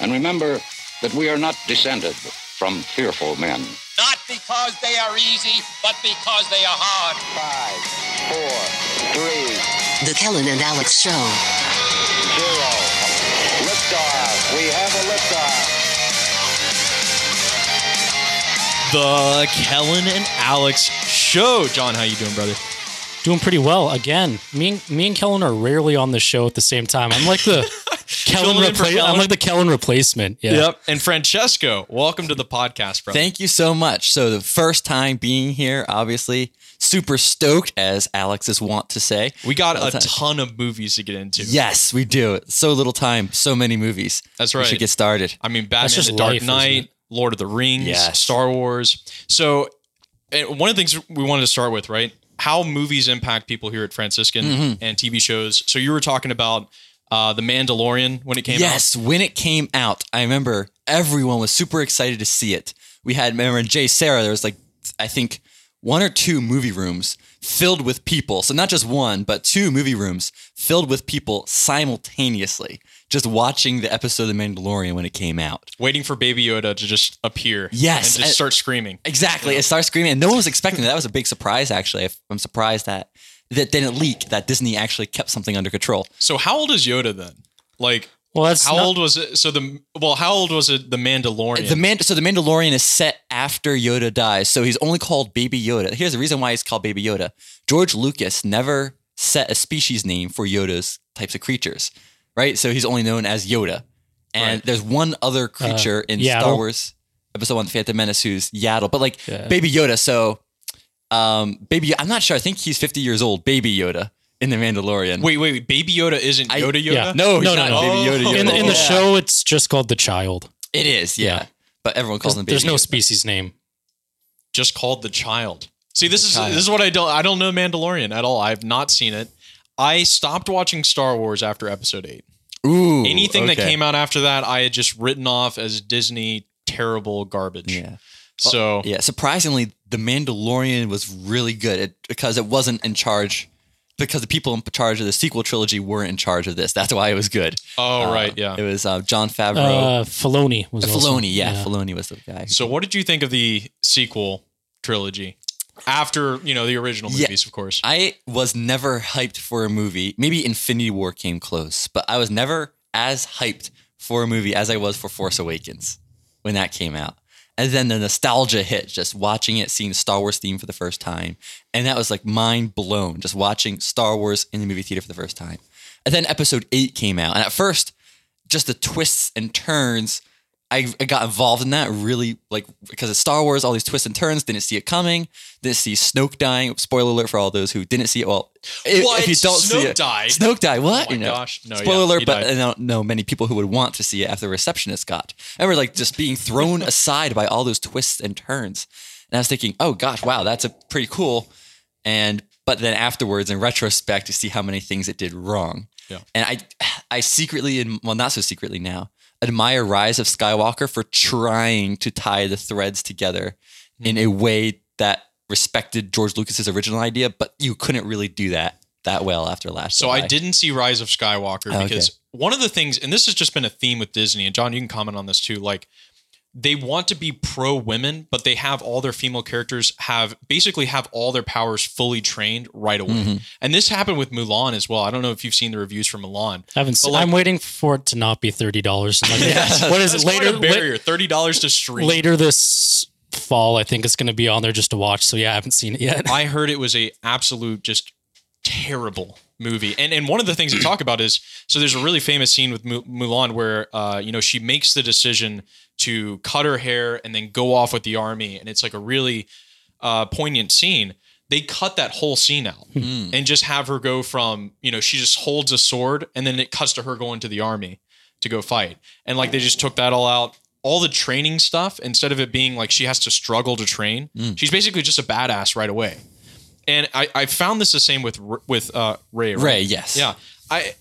And remember that we are not descended from fearful men. Not because they are easy, but because they are hard. Five, four, three, The Kellen and Alex Show. zero. Liftoff. We have a liftoff. The Kellen and Alex Show. John, how you doing, brother? Doing pretty well. Again, me and me and Kellen are rarely on the show at the same time. I'm like the Kellen Filling in for repla- Kellen? I'm like the Kellen replacement. Yeah. And Francesco, welcome to the podcast, brother. Thank you so much. So the first time being here, obviously, super stoked, as Alex is wont to say. we got a time. ton of movies to get into. Yes, we do. So little time, so many movies. That's right. We should get started. I mean, Batman: just The Dark life, isn't Knight. Lord of the Rings, Yes. Star Wars. So, and one of the things we wanted to start with, right? How movies impact people here at Franciscan Mm-hmm. and TV shows. So you were talking about uh, the Mandalorian when it came out. yes, when it came out, I remember everyone was super excited to see it. We had, remember in Jay Sarah, there was like, I think, one or two movie rooms filled with people. So not just one, but two movie rooms filled with people simultaneously, just watching the episode of The Mandalorian when it came out. waiting for Baby Yoda to just appear. Yes, and just start screaming. Exactly. It starts screaming, and no one was expecting that. That was a big surprise, actually. I'm surprised that that didn't leak. That Disney actually kept something under control. So how old is Yoda then? Like, Well, that's how not- old was it? So the well, how old was it? The Mandalorian. The man, so the Mandalorian is set after Yoda dies, so he's only called Baby Yoda. Here's the reason why he's called Baby Yoda. George Lucas never set a species name for Yoda's types of creatures, right? So he's only known as Yoda. And Right. there's one other uh, creature in Yaddle. Star Wars Episode One: The Phantom Menace who's Yaddle, but like Yeah. Baby Yoda. So, um, Baby, I'm not sure. I think he's 50 years old. Baby Yoda in the Mandalorian. wait, wait, wait. Baby Yoda isn't I- Yoda Yoda? Yeah. no, he's No, not no, no. Baby Yoda. Yoda. in, in the Yeah. show. It's just called the child. it is, yeah. Yeah. But everyone calls him Baby. There's no Yoda. species name. just called the child. See, this is child. this is what I don't I don't know Mandalorian at all. I've not seen it. I stopped watching Star Wars after Episode Eight. Ooh, Anything that came out after that, I had just written off as Disney terrible garbage. Yeah. So Yeah, surprisingly, The Mandalorian was really good it, because it wasn't in charge, because the people in charge of the sequel trilogy weren't in charge of this. That's why it was good. oh Uh, right, yeah. It was uh, Jon Favreau. Uh, Filoni was Uh, also- Filoni, yeah, Filoni was the guy. So what did you think of the sequel trilogy after you know the original Yeah. movies? Of course. I was never hyped for a movie. Maybe Infinity War came close, but I was never as hyped for a movie as I was for Force Awakens when that came out. And then the nostalgia hit, just watching it, seeing the Star Wars theme for the first time. And that was like mind blown, just watching Star Wars in the movie theater for the first time. And then episode eight came out. And at first, just the twists and turns, I, I got involved in that really, like, because of Star Wars, all these twists and turns, didn't see it coming, didn't see Snoke dying. Spoiler alert for all those who didn't see it. Well, if, What? if you don't see Snoke it, died? Snoke died. What? Oh my You know, gosh. No, Spoiler yeah, alert, but died. I don't know many people who would want to see it after the receptionist got. And we're like just being thrown aside by all those twists and turns. And I was thinking, oh gosh, wow, that's a pretty cool. And but then afterwards, in retrospect, to see how many things it did wrong. Yeah. And I, I secretly, and well, not so secretly now, admire Rise of Skywalker for trying to tie the threads together in a way that respected George Lucas's original idea, but you couldn't really do that that well after Last. So I didn't see Rise of Skywalker Oh, because okay. one of the things, and this has just been a theme with Disney, and John, you can comment on this too. Like, they want to be pro women, but they have all their female characters have basically have all their powers fully trained right away. Mm-hmm. And this happened with Mulan as well. I don't know if you've seen the reviews for Mulan. I haven't seen, like- I'm waiting for it to not be thirty dollars. what is it later? a barrier, thirty dollars to stream. later this fall, I think it's going to be on there just to watch. So yeah, I haven't seen it yet. I heard it was a absolute just terrible movie. And and one of the things they talk about is so there's a really famous scene with Mu- Mulan where uh you know she makes the decision to cut her hair and then go off with the army and it's like a really uh poignant scene. They cut that whole scene out and just have her go from, you know, she just holds a sword and then it cuts to her going to the army to go fight. And like they just took that all out. All the training stuff, instead of it being like she has to struggle to train, she's basically just a badass right away. And I, I found this the same with with uh, Rey. right? Rey, yes. Yeah. I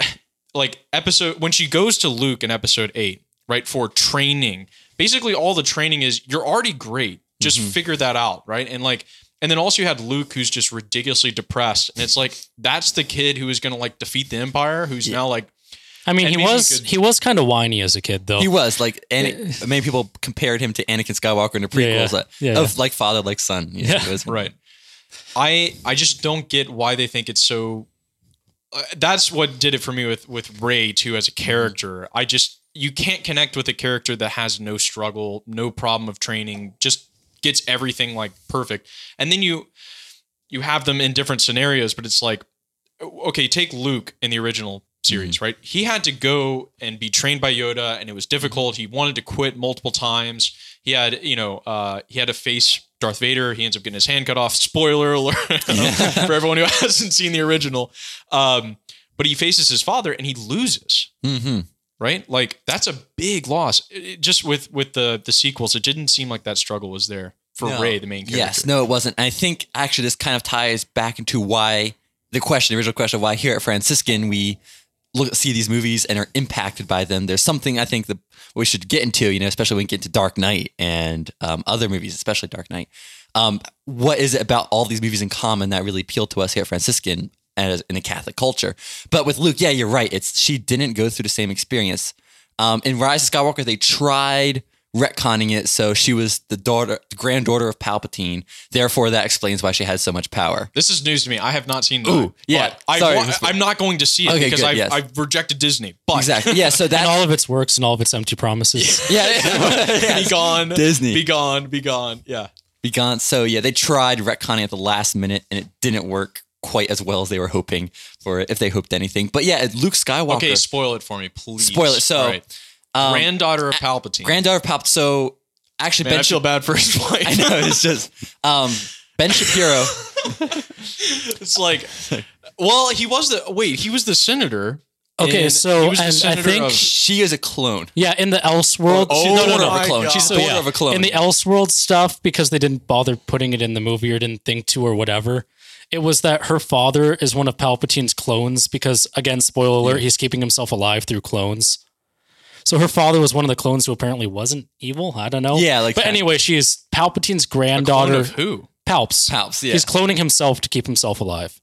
like episode when she goes to Luke in episode eight, right, for training. Basically, all the training is you're already great. Just Mm-hmm. figure that out, right? And like, and then also you had Luke who's just ridiculously depressed, and it's like that's the kid who is going to like defeat the Empire, who's now like I mean, he was could- he was kind of whiny as a kid, though. He was like, and many people compared him to Anakin Skywalker in the Yeah, yeah. prequels uh, Yeah, of like father, like son. You know, Yeah. was- Right. I I just don't get why they think it's so. Uh, that's what did it for me with with Rey too as a character. I just you can't connect with a character that has no struggle, no problem of training, just gets everything like perfect, and then you you have them in different scenarios, but it's like okay, take Luke in the original series, right? He had to go and be trained by Yoda, and it was difficult. He wanted to quit multiple times. He had, you know, uh, he had to face Darth Vader. He ends up getting his hand cut off. Spoiler alert for everyone who hasn't seen the original. Um, but he faces his father, and he loses. Mhm. Right, like that's a big loss. It- just with with the the sequels, it didn't seem like that struggle was there for No. Rey, the main character. Yes, no, it wasn't. And I think actually this kind of ties back into why the question, the original question of why here at Franciscan we look see these movies and are impacted by them. There's something I think that we should get into, you know, especially when we get into Dark Knight and um, other movies, especially Dark Knight. Um, what is it about all these movies in common that really appealed to us here at Franciscan as in a Catholic culture? But with Luke, yeah, you're right. It's she didn't go through the same experience. Um, in Rise of Skywalker, they tried retconning it so she was the daughter, the granddaughter of Palpatine. Therefore, that explains why she had so much power. This is news to me. I have not seen. Ooh, Dark, yeah. but I Sorry, wa- i'm not going to see it Okay, because good, I've, yes. I've rejected Disney. But Exactly. Yeah. So and that. all of its works and all of its empty promises. yeah. be gone, Disney. Be gone. Be gone. Yeah. be gone. So yeah, they tried retconning at the last minute, and it didn't work quite as well as they were hoping for it, if they hoped anything. But yeah, Luke Skywalker. Okay, spoil it for me, please. Spoil it. So, All right. Um, granddaughter of Palpatine. granddaughter of Palpatine. So actually, Man, Ben I feel bad for his wife. I know it's just um, Ben Shapiro. it's like, well, he was the wait. He was the senator. Okay, in- so- he was the and I think of- She is a clone. Yeah, in the Elseworld. Oh, She's the daughter of my a clone. God. She's the daughter yeah, of a clone. in the Elseworld stuff because they didn't bother putting it in the movie or didn't think to or whatever. It was that her father is one of Palpatine's clones because again, spoiler alert, he's keeping himself alive through clones. So her father was one of the clones who apparently wasn't evil. I don't know. Yeah, like But that. anyway, she is Palpatine's clone granddaughter. of who? Palps. Palps, yeah. He's cloning himself to keep himself alive.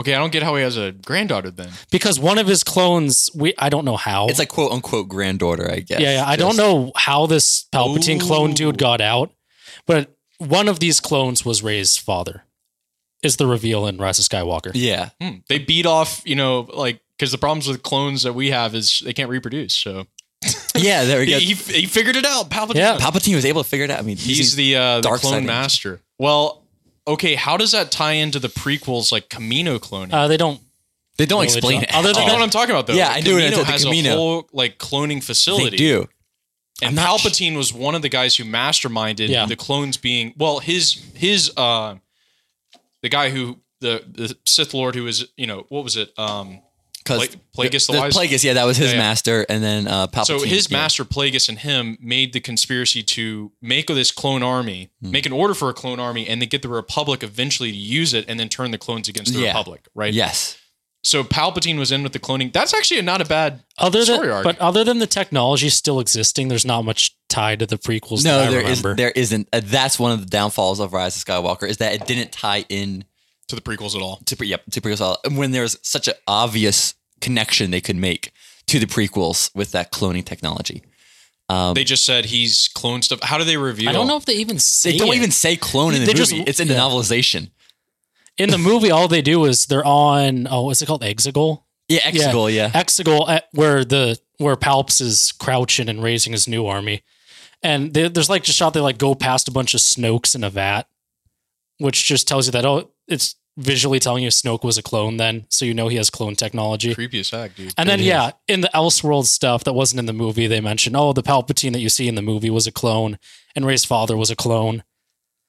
Okay, I don't get how he has a granddaughter then. Because one of his clones, we I don't know how. It's like quote unquote granddaughter, I guess. Yeah, yeah. I don't know how this Palpatine clone dude got out, but one of these clones was Rey's father. Is the reveal in Rise of Skywalker? Yeah. Hmm. They beat off, you know, like because the problems with clones that we have is they can't reproduce. So Yeah, there we he, go. he, he figured it out. Palpatine. Yeah. Palpatine was able to figure it out. I mean, He's using- the uh, the clone side energy. master. Well, okay. How does that tie into the prequels, like Kamino cloning? Uh, they don't. they don't really explain don't. it. Other than you know what I'm talking about, though. Yeah, Like, I do, Kamino at the has Kamino. a whole like cloning facility. they do. And I'm sh- Palpatine was one of the guys who masterminded Yeah. the clones being well, his his uh the guy who the the Sith Lord who was you know what was it um Because Pla- Plagueis the Wise? Plagueis, yeah, that was his Yeah, yeah. master, and then uh, Palpatine. so his yeah. master Plagueis and him made the conspiracy to make this clone army, Hmm. make an order for a clone army, and then get the Republic eventually to use it, and then turn the clones against the Yeah. Republic, right? Yes. So Palpatine was in with the cloning. That's actually not a bad Other than, arc. but other than the technology still existing, there's not much tied to the prequels. No, that I there is. remember. There isn't. Uh, that's one of the downfalls of Rise of Skywalker is that it didn't tie in to the prequels at all. to pre- yep to prequels. at all. And When there's such an obvious connection they could make to the prequels with that cloning technology. Um, They just said he's cloned stuff. How do they reveal? I don't know if they even say. they don't it. even say clone in the They movie. just- it's in the yeah. novelization. in the movie. All they do is they're on. Oh, what's it called? Exegol. Yeah, Exegol. Yeah. Exegol, where the where Palps is crouching and raising his new army, and they, there's like a shot they like go past a bunch of Snokes in a vat, which just tells you that oh, it's visually telling you Snoke was a clone. Then, so you know he has clone technology. creepiest act, dude. And then yeah, in the Elseworld stuff that wasn't in the movie, they mentioned oh the Palpatine that you see in the movie was a clone, and Rey's father was a clone.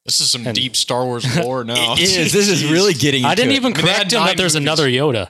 This is some And- deep Star Wars lore now. It is. This is really getting. I didn't into it. even I mean, they correct had him that there's movies. another Yoda.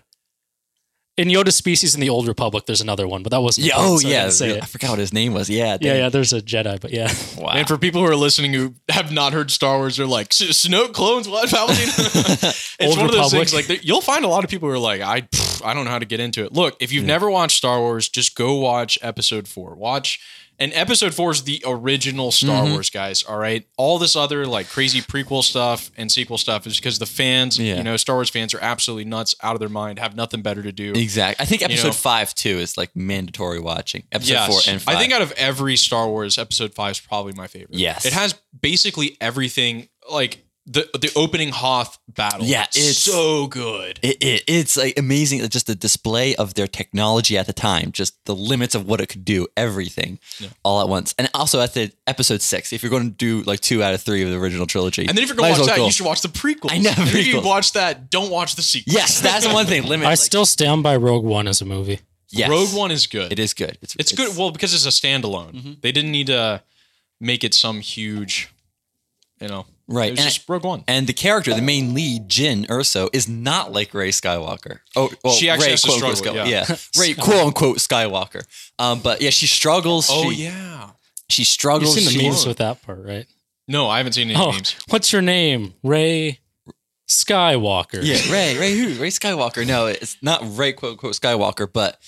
In Yoda species in the Old Republic, there's another one, but that wasn't. Yeah. important, Oh so yeah. didn't say I it. forgot what his name was. Yeah. Yeah, dang. yeah. There's a Jedi, but yeah. Wow. And for people who are listening who have not heard Star Wars, they're like, "S- Snoke clones what? Palpatine? it's Old one of those Republic. things. Like you'll find a lot of people who are like, I, pff, I don't know how to get into it. Look, if you've never watched Star Wars, just go watch Episode Four. Watch And episode four is the original Star Mm-hmm. Wars, guys. All right. All this other like crazy prequel stuff and sequel stuff is because the fans, Yeah. you know, Star Wars fans are absolutely nuts, out of their mind, have nothing better to do. Exactly. I think episode know- five too is like mandatory watching. Episode Yes. four and five. I think out of every Star Wars, episode five is probably my favorite. Yes. It has basically everything like the the opening Hoth battle. Yeah, it's- so good. it, it, it's like amazing. Just the display of their technology at the time, just the limits of what it could do, everything, all at once. And also at the episode six, if you're going to do like two out of three of the original trilogy, And then if you're gonna watch well that, go. you should watch the prequels. I know, And if you prequels. watch that, don't watch the sequel. Yes, that's the one thing. Limit. I like- still stand by Rogue One as a movie. yes. Rogue One is good. It is good. It's, It's, good. Well, because it's a standalone. Mm-hmm. They didn't need to make it some huge, you know. Right, It was and- just Rogue One. And the character, the main lead, Jyn Erso, is not like Rey Skywalker. Oh, well, She actually Rey, has quote, unquote, struggle, Sky- yeah. yeah, Rey, quote unquote Skywalker. Um, but yeah, she struggles. oh she, yeah. she struggles. You've seen the she, memes with that part, right? No, I haven't seen any Oh, memes. what's your name? Rey Skywalker. Yeah, Rey, Rey who? Rey Skywalker. No, it's not Rey quote unquote Skywalker, but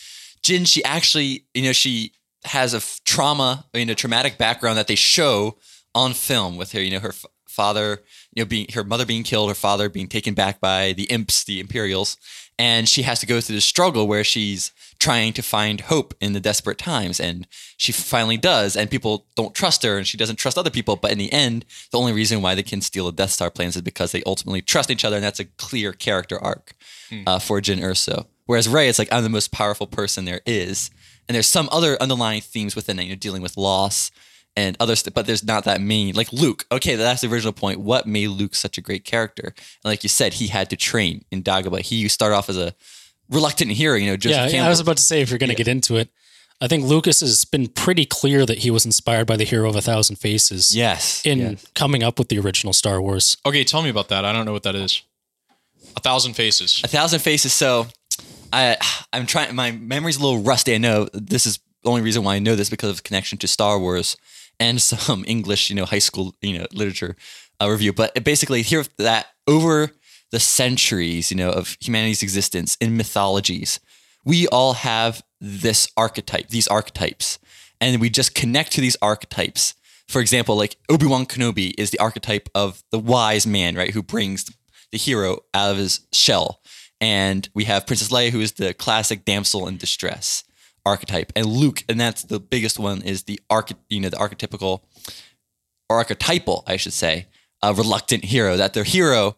Jyn, she actually, you know, she has a f- trauma, you know, traumatic background that they show on film with her, you know, her f- father, you know, being her mother being killed, her father being taken back by the imps, the Imperials, and she has to go through this struggle where she's trying to find hope in the desperate times, and she finally does, and people don't trust her, and she doesn't trust other people, but in the end, the only reason why they can steal the Death Star plans is because they ultimately trust each other, and that's a clear character arc uh, for Jyn Erso. Whereas Rey, it's like I'm the most powerful person there is, and there's some other underlying themes within it, you know, dealing with loss and other stuff, but there's not that main like Luke. Okay, that's the original point. What made Luke such a great character? And like you said, he had to train in Dagobah. He started off as a reluctant hero, you know, Joseph yeah, Campbell. I was about to say if you're going to get into it, I think Lucas has been pretty clear that he was inspired by the Hero of a Thousand Faces yes, in yes. coming up with the original Star Wars. Okay, tell me about that. I don't know what that is. A thousand faces. A Thousand Faces. So I I'm trying my memory's a little rusty. I know this is the only reason why I know this because of connection to Star Wars and some English, you know, high school, you know, literature uh, review. But basically here that over the centuries, you know, of humanity's existence in mythologies, we all have this archetype, these archetypes. And we just connect to these archetypes. For example, like Obi-Wan Kenobi is the archetype of the wise man, right? Who brings the hero out of his shell. And we have Princess Leia, who is the classic damsel in distress archetype. And Luke, and that's the biggest one, is the arch, you know, the archetypical or archetypal, I should say, a reluctant hero. That their hero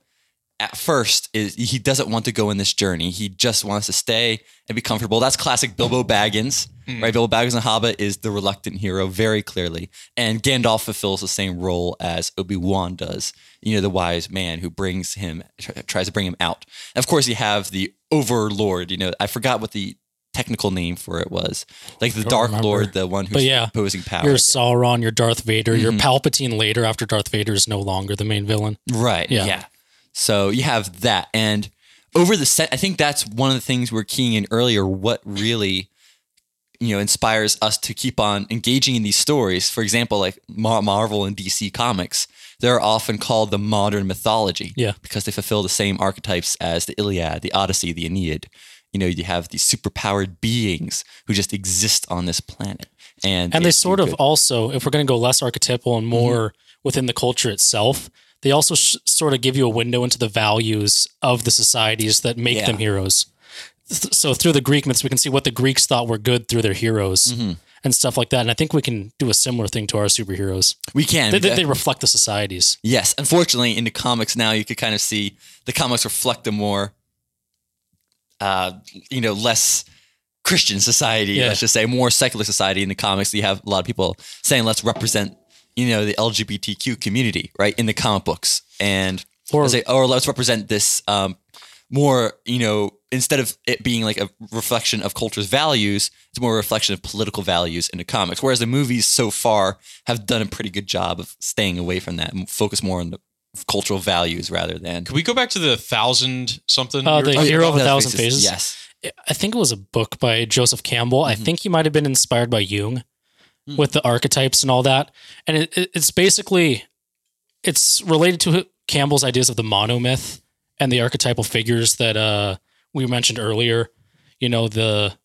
at first is he doesn't want to go in this journey. He just wants to stay and be comfortable. That's classic Bilbo Baggins, hmm. right? Bilbo Baggins in Hobbit is the reluctant hero very clearly, and Gandalf fulfills the same role as Obi Wan does. You know, the wise man who brings him, tries to bring him out. And of course, you have the Overlord. You know, I forgot what the technical name for it was, like the Dark remember. Lord, the one who's But yeah, opposing power. Your Sauron, your Darth Vader, your Mhm. Palpatine later after Darth Vader is no longer the main villain. Right. Yeah. Yeah. So you have that. And over the set, I think that's one of the things we're keying in earlier. What really, you know, inspires us to keep on engaging in these stories. For example, like Mar- Marvel and DC comics, they're often called the modern mythology. Yeah. Because they fulfill the same archetypes as the Iliad, the Odyssey, the Aeneid. You know, you have these superpowered beings who just exist on this planet. And, And they sort of good. also, if we're going to go less archetypal and more Mm-hmm. within the culture itself, they also sh- sort of give you a window into the values of the societies that make Yeah. them heroes. Th- So through the Greek myths, we can see what the Greeks thought were good through their heroes Mm-hmm. and stuff like that. And I think we can do a similar thing to our superheroes. we can. They, they, they reflect the societies. Yes, unfortunately, in the comics now, you could kind of see the comics reflect a more, uh, you know, less Christian society. Yeah. Let's just say more secular society. In the comics, you have a lot of people saying, "Let's represent, you know, the LGBTQ community, right, in the comic books," and Or- say, or let's represent this um, more, you know, instead of it being like a reflection of culture's values, it's more a reflection of political values in the comics. Whereas the movies so far have done a pretty good job of staying away from that and focus more on the cultural values rather than Can we go back to the thousand something? Uh, the talking Hero of a Thousand Faces? Yes. I think it was a book by Joseph Campbell. I think he might have been inspired by Jung with the archetypes and all that. And it, it, it's basically it's related to Campbell's ideas of the monomyth and the archetypal figures that uh, we mentioned earlier. You know the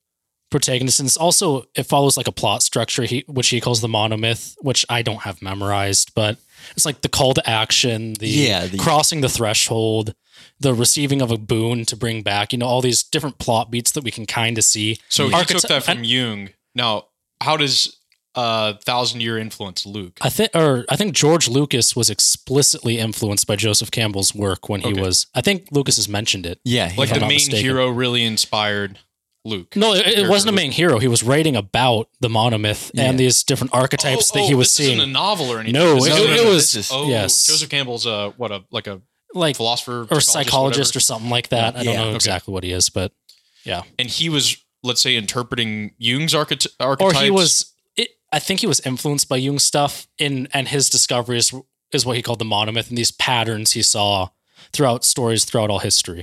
protagonist. And it's also it follows like a plot structure, he, which he calls the monomyth, which I don't have memorized, but it's like the call to action, the, Yeah, the- crossing the threshold, the receiving of a boon to bring back. You know, all these different plot beats that we can kind of see. So he Archite- took that from Jung. Now, how does uh, Thousand Year influence Luke? I think, or I think George Lucas was explicitly influenced by Joseph Campbell's work when he Okay. was. I think Lucas has mentioned it. Yeah, Like the main mistaken. hero really inspired Luke. No, it, it wasn't a Luke. main hero. He was writing about the monomyth Yeah. and these different archetypes oh, that oh, he was Oh, this seeing. Isn't a novel or anything. No, This it- is- it was- this is- Oh, yes. Joseph Campbell's a what a like a like philosopher or psychologist, psychologist or something like that. I don't Yeah, know okay. exactly what he is, but yeah. and he was let's say interpreting Jung's archety- Or he was. It, I think he was influenced by Jung's stuff in, and his discoveries is what he called the monomyth and these patterns he saw throughout stories throughout all history.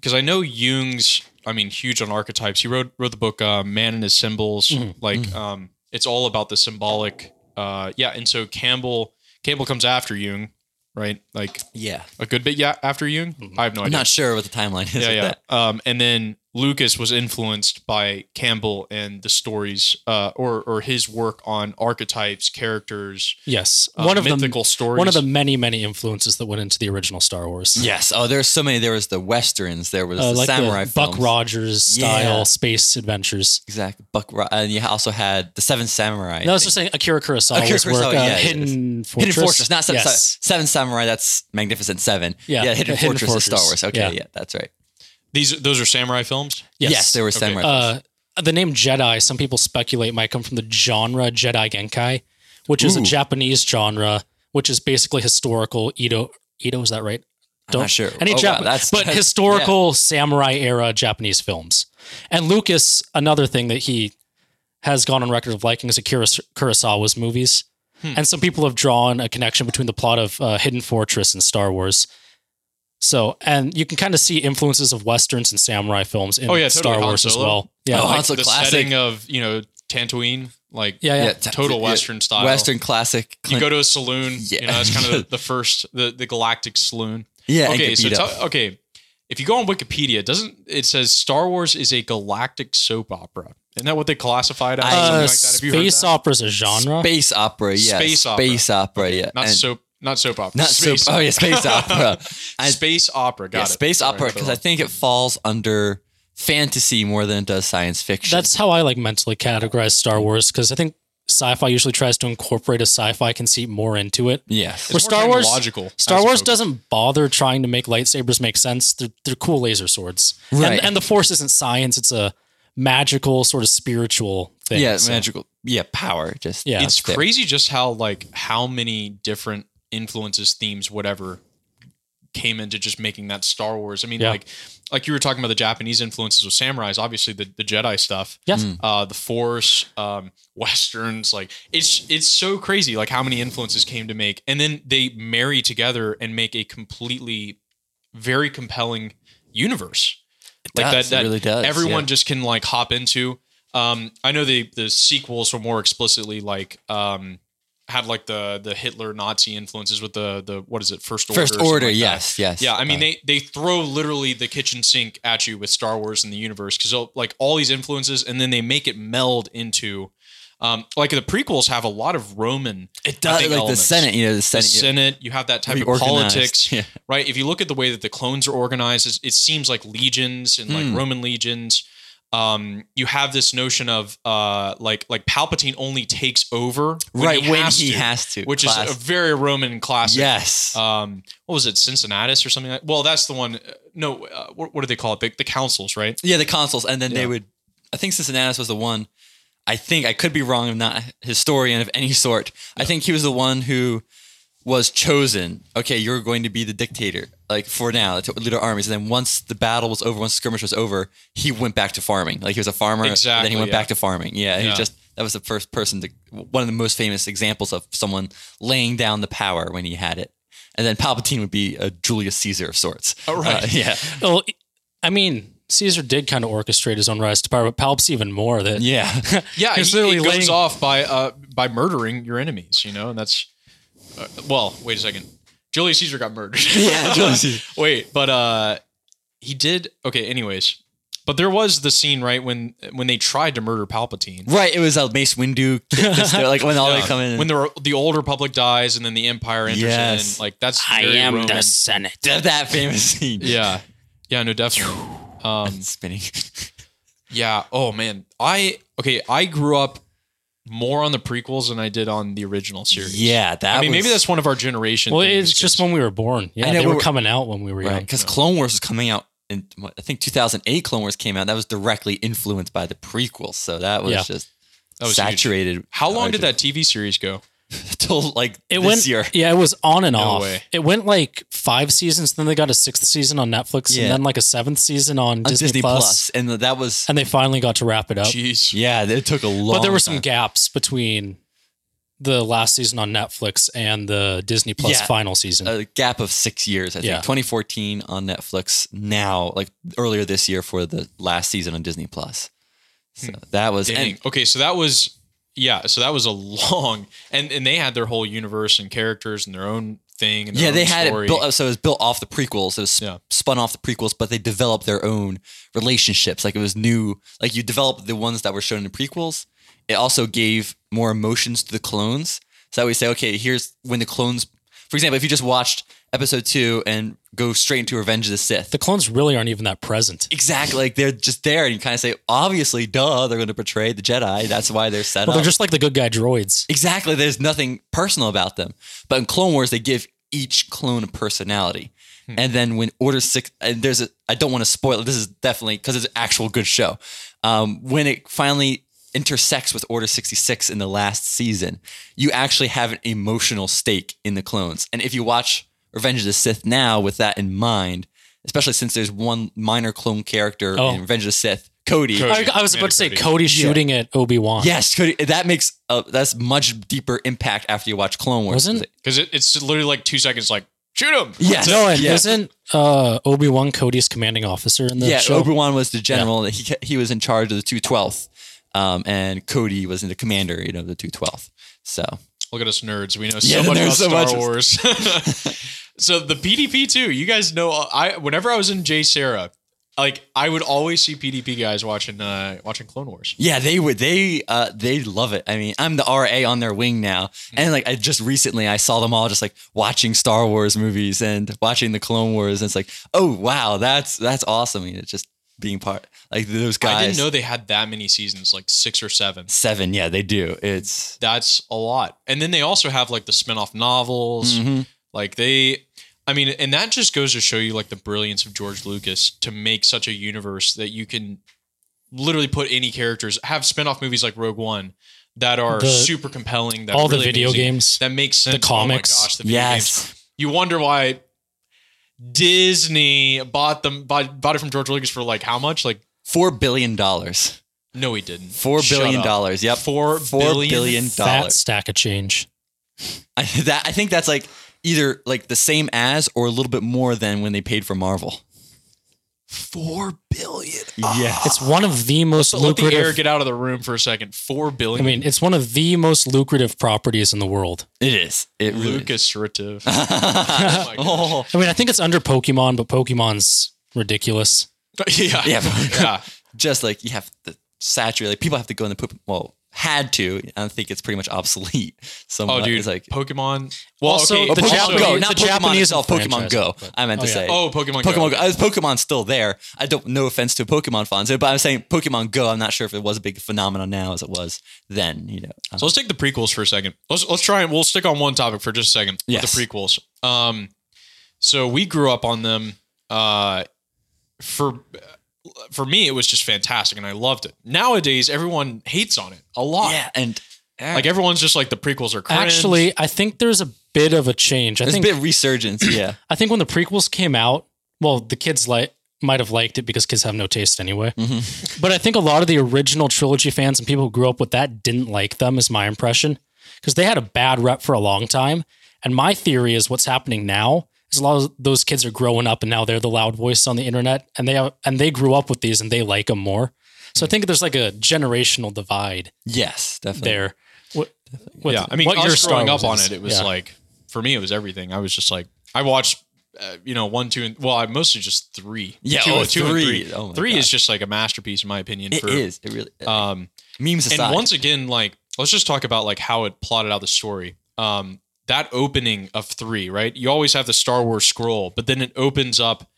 Because I know Jung's. I mean, huge on archetypes. He wrote wrote the book uh, "Man and His Symbols." Mm-hmm. Like, um, it's all about the symbolic. Uh, yeah, and so Campbell Campbell comes after Jung, right? Like yeah. a good bit, yeah, after Jung. I have no I'm idea. not sure what the timeline is. yeah, yeah. that. Um, and then Lucas was influenced by Campbell and the stories, uh, or or his work on archetypes, characters, Yes, uh, one of mythical the stories. one of the many many influences that went into the original Star Wars. Yes. Oh, there's so many. There was the westerns. There was Uh, the like samurai the Buck films. Rogers style Yeah. space adventures. Exactly. Buck. Ro- And you also had the Seven Samurai. No, I was just saying Akira Kurosawa's Akira work, Kurosawa, uh, yeah, yeah, Hidden Fortress. Hidden Fortress, not Seven, yes. Seven Samurai. That's Magnificent Seven. Yeah, yeah. Hidden, Hidden Fortress, is Star Wars. Okay, Yeah. yeah. that's right. These those are samurai films. Yes, Yes, there were samurai. films. Uh, the name Jedi, some people speculate, might come from the genre jidaigeki, which is a Japanese genre, which is basically historical Edo. Edo, is that right? I'm not sure. Any Oh, wow, that's- but that's- historical samurai era Japanese films. And Lucas, another thing that he has gone on record of liking is Akira Kurosawa's movies. Hmm. And some people have drawn a connection between the plot of uh, Hidden Fortress and Star Wars. So, and you can kind of see influences of westerns and samurai films in Oh, yeah, totally. Star Han Wars as well. Yeah, Oh, like- Han the classic. setting of you know Tatooine, like yeah, yeah. t- total yeah, Western style. Western classic. You go to a saloon. Yeah. You know, that's kind of the, the first, the, the galactic saloon. yeah. okay, and so get beat tell, up. okay, if you go on Wikipedia, doesn't it says Star Wars is a galactic soap opera? Isn't that what they classified it as? Uh, like that. Have space opera is a genre. Space opera. Yeah. Space opera. Space opera. Yeah. not And- soap, not soap opera. Not space soap. Oh yeah, space opera. I- space opera. Got yeah, it. space opera because I think it falls under fantasy more than it does science fiction. That's how I like mentally categorize Star Wars because I think sci-fi usually tries to incorporate a sci-fi conceit more into it. yes. Where It's more Star Wars, logical. Star Wars doesn't bother trying to make lightsabers make sense. They're, they're cool laser swords, Right. And, and the Force isn't science; it's a magical sort of spiritual thing. Yeah, So, magical. Yeah, power. Just Yeah. it's crazy just how like how many different influences, themes, whatever came into just making that Star Wars. I mean, Yeah. like like you were talking about the Japanese influences with samurais, obviously the, the Jedi stuff. Yes. Mm. Uh the Force, um, westerns, like it's it's so crazy like how many influences came to make and then they marry together and make a completely very compelling universe. like does, that it that really does, everyone yeah. just can like hop into. Um, I know the the sequels were more explicitly like um had like the the Hitler Nazi influences with the the what is it first order First order. like that. yes. Yes. Yeah, I mean they they throw literally the kitchen sink at you with Star Wars and the universe because like all these influences and then they make it meld into um like the prequels have a lot of Roman It does think like the. Senate. You know, the the Senate. yeah. Senate, you have that type of politics, yeah. right? If you look at the way that the clones are organized, it seems like legions and like Hmm. Roman legions. Um, you have this notion of uh, like like Palpatine only takes over when right he when has he to, has to, which is a very Roman classic. yes. Um, what was it, Cincinnatus or something like? Well, that's the one. uh, No, uh, what, what do they call it? The, the councils, right? yeah, the consoles, and then Yeah. they would. I think Cincinnatus was the one. I think I could be wrong. I'm not a historian of any sort. I think he was the one who was chosen. Okay, you're going to be the dictator, like for now, to lead our armies. And then once the battle was over, once the skirmish was over, he went back to farming. Like he was a farmer. and Exactly, Then he went yeah. back to farming. Yeah, Yeah. he just that was the first person to one of the most famous examples of someone laying down the power when he had it. And then Palpatine would be a Julius Caesar of sorts. Oh, right. Uh, yeah. Well, I mean, Caesar did kind of orchestrate his own rise to power, but Palp's even more. That Yeah. Yeah, He's he, literally it goes laying- off by uh by murdering your enemies, you know, and that's uh, well. Wait a second, Julius Caesar got murdered. Yeah, Julius Caesar. wait, but uh, he did. Okay, anyways, But there was the scene right when when they tried to murder Palpatine. Right, it was a Mace Windu, like when all they come in. when the the old Republic dies and then the Empire enters Yes. in, like that's I very am Roman. the Senate. that, that famous scene. Yeah, yeah, no, definitely. Um, spinning. yeah. Oh man, I okay. I grew up more on the prequels than I did on the original series. Yeah, that. I mean, maybe that's one of our generation. Well, things, it's just when we were born. Yeah, I know, they were we're- coming out when we were right young. because Clone Wars was coming out in I think 2008. Clone Wars came out. That was directly influenced by the prequels, so that was Yeah. just That was huge. saturated. How long did that TV series go? till like It this went, year? yeah, it was on and No off. way. It went like five seasons, then they got a sixth season on Netflix, Yeah. and then like a seventh season on, on Disney, Disney, Plus, Plus, and that was and they finally got to wrap it up. Jeez. yeah, it took a long. but there were some time. gaps between the last season on Netflix and the Disney Plus Yeah. final season. a gap of six years. I think Yeah. 2014 on Netflix. Now, like earlier this year for the last season on Disney Plus. So that was Hmm. And okay, so that was yeah, so that was a long and and they had their whole universe and characters and their own thing. And yeah, they had story. it built. So it was built off the prequels. It was Yeah. spun off the prequels, but they developed their own relationships. Like it was new. Like you developed the ones that were shown in the prequels. It also gave more emotions to the clones. So that we say, okay, here's when the clones. For example, if you just watched episode two and go straight into Revenge of the Sith, the clones really aren't even that present. Exactly. Like they're just there, and you kind of say, obviously, duh, they're going to portray the Jedi. That's why they're set Well, up. they're just like the good guy droids. exactly. There's nothing personal about them. But in Clone Wars, they give each clone a personality. And then when Order Six, and there's a, I don't want to spoil it. This is definitely because it's an actual good show. Um, when it finally intersects with Order 66 in the last season, you actually have an emotional stake in the clones. And if you watch Revenge of the Sith now with that in mind, especially since there's one minor clone character Oh. in Revenge of the Sith, Cody. Cody. I, I was Commander about to say Cody. Cody shooting at Obi Wan. Yes, Cody. That makes uh, that's much deeper impact after you watch Clone Wars. Wasn't- because it, it's literally like two seconds. Like shoot him. Yes. No, and Yeah. isn't uh, Obi Wan Cody's commanding officer in the yeah, show? Obi Wan was the general. He he was in charge of the two twelfth, um, and Cody was in the commander. You know, the two twelfth. So Look at us nerds. We know Yeah, so much about so Star much. Wars. so the PDP too. You guys know. I whenever I was in J Sarah, like I would always see PDP guys watching uh watching Clone Wars. yeah, they would they uh they love it. I mean, I'm the RA on their wing now, and like I just recently I saw them all just like watching Star Wars movies and watching the Clone Wars, and it's like, oh wow, that's that's awesome. You know, just being part like those guys. I didn't know they had that many seasons, like six or seven. seven. Yeah, they do. It's That's a lot. And then they also have like the spin-off novels. Mm-hmm. Like they I mean, and that just goes to show you like the brilliance of George Lucas to make such a universe that you can literally put any characters, have spin-off movies like Rogue One that are The- super compelling. That all are the video amazing, games, that makes sense. comics. Oh my gosh, the video yes. games. You wonder why Disney bought them bought, bought it from George Lucas for like how much? Like Four billion dollars. no, he didn't. Four Shut billion up. dollars. Yep. Four Four billion? billion Fat stack of change. I, that I think that's like either like the same as or a little bit more than when they paid for Marvel. Four billion. Yeah. It's ah, one of the most Let the air lucrative. get out of the room for a second. Four I mean, it's one of the most lucrative properties in the world. It is. It really is. Oh. Oh. I mean, I think it's under Pokemon, but Pokemon's ridiculous. yeah. Yeah. Yeah. Just like you have to saturate. Like people have to go in the poop. Well, had to. I think it's pretty much obsolete. Somewhat. Oh, dude. It's like Pokemon. Well, Also, okay. the Pokemon Japanese- Go, the not Pokemon Japanese itself. Pokemon Go. but- I meant Oh, to yeah. say. Oh, Pokemon, Pokemon Go. Go. Uh, Pokemon's still there. I don't. No offense to Pokemon fans, but I'm saying Pokemon Go. I'm not sure if it was a big phenomenon now as it was then. You know. Uh, So let's take the prequels for a second. Let's let's try and we'll stick on one topic for just a second. with Yes. The prequels. Um, so we grew up on them. Uh, for for me, it was just fantastic, and I loved it. Nowadays, everyone hates on it a lot. yeah, and Like everyone's just like the prequels are cringe. Actually, I think there's a bit of a change. I there's think a bit of resurgence. Yeah. I think when the prequels came out, well, the kids like might have liked it because kids have no taste anyway. Mm-hmm. But I think a lot of the original trilogy fans and people who grew up with that didn't like them, is my impression, because they had a bad rep for a long time. And my theory is what's happening now is a lot of those kids are growing up and now they're the loud voice on the internet, and they have, and they grew up with these and they like them more. So I think there's like a generational divide Yes, definitely. there. What, with yeah, I mean, what your us Star growing up on it, it was Yeah. like for me, it was everything. I was just like, I watched uh, you know, one, two, and well, I mostly just three. Yeah, two, oh, two and three. three. Oh my Three God. is just like a masterpiece in my opinion. It for, is. It really. Um, memes aside. and once again, like let's just talk about like how it plotted out the story. Um, that opening of three, right? You always have the Star Wars scroll, but then it opens up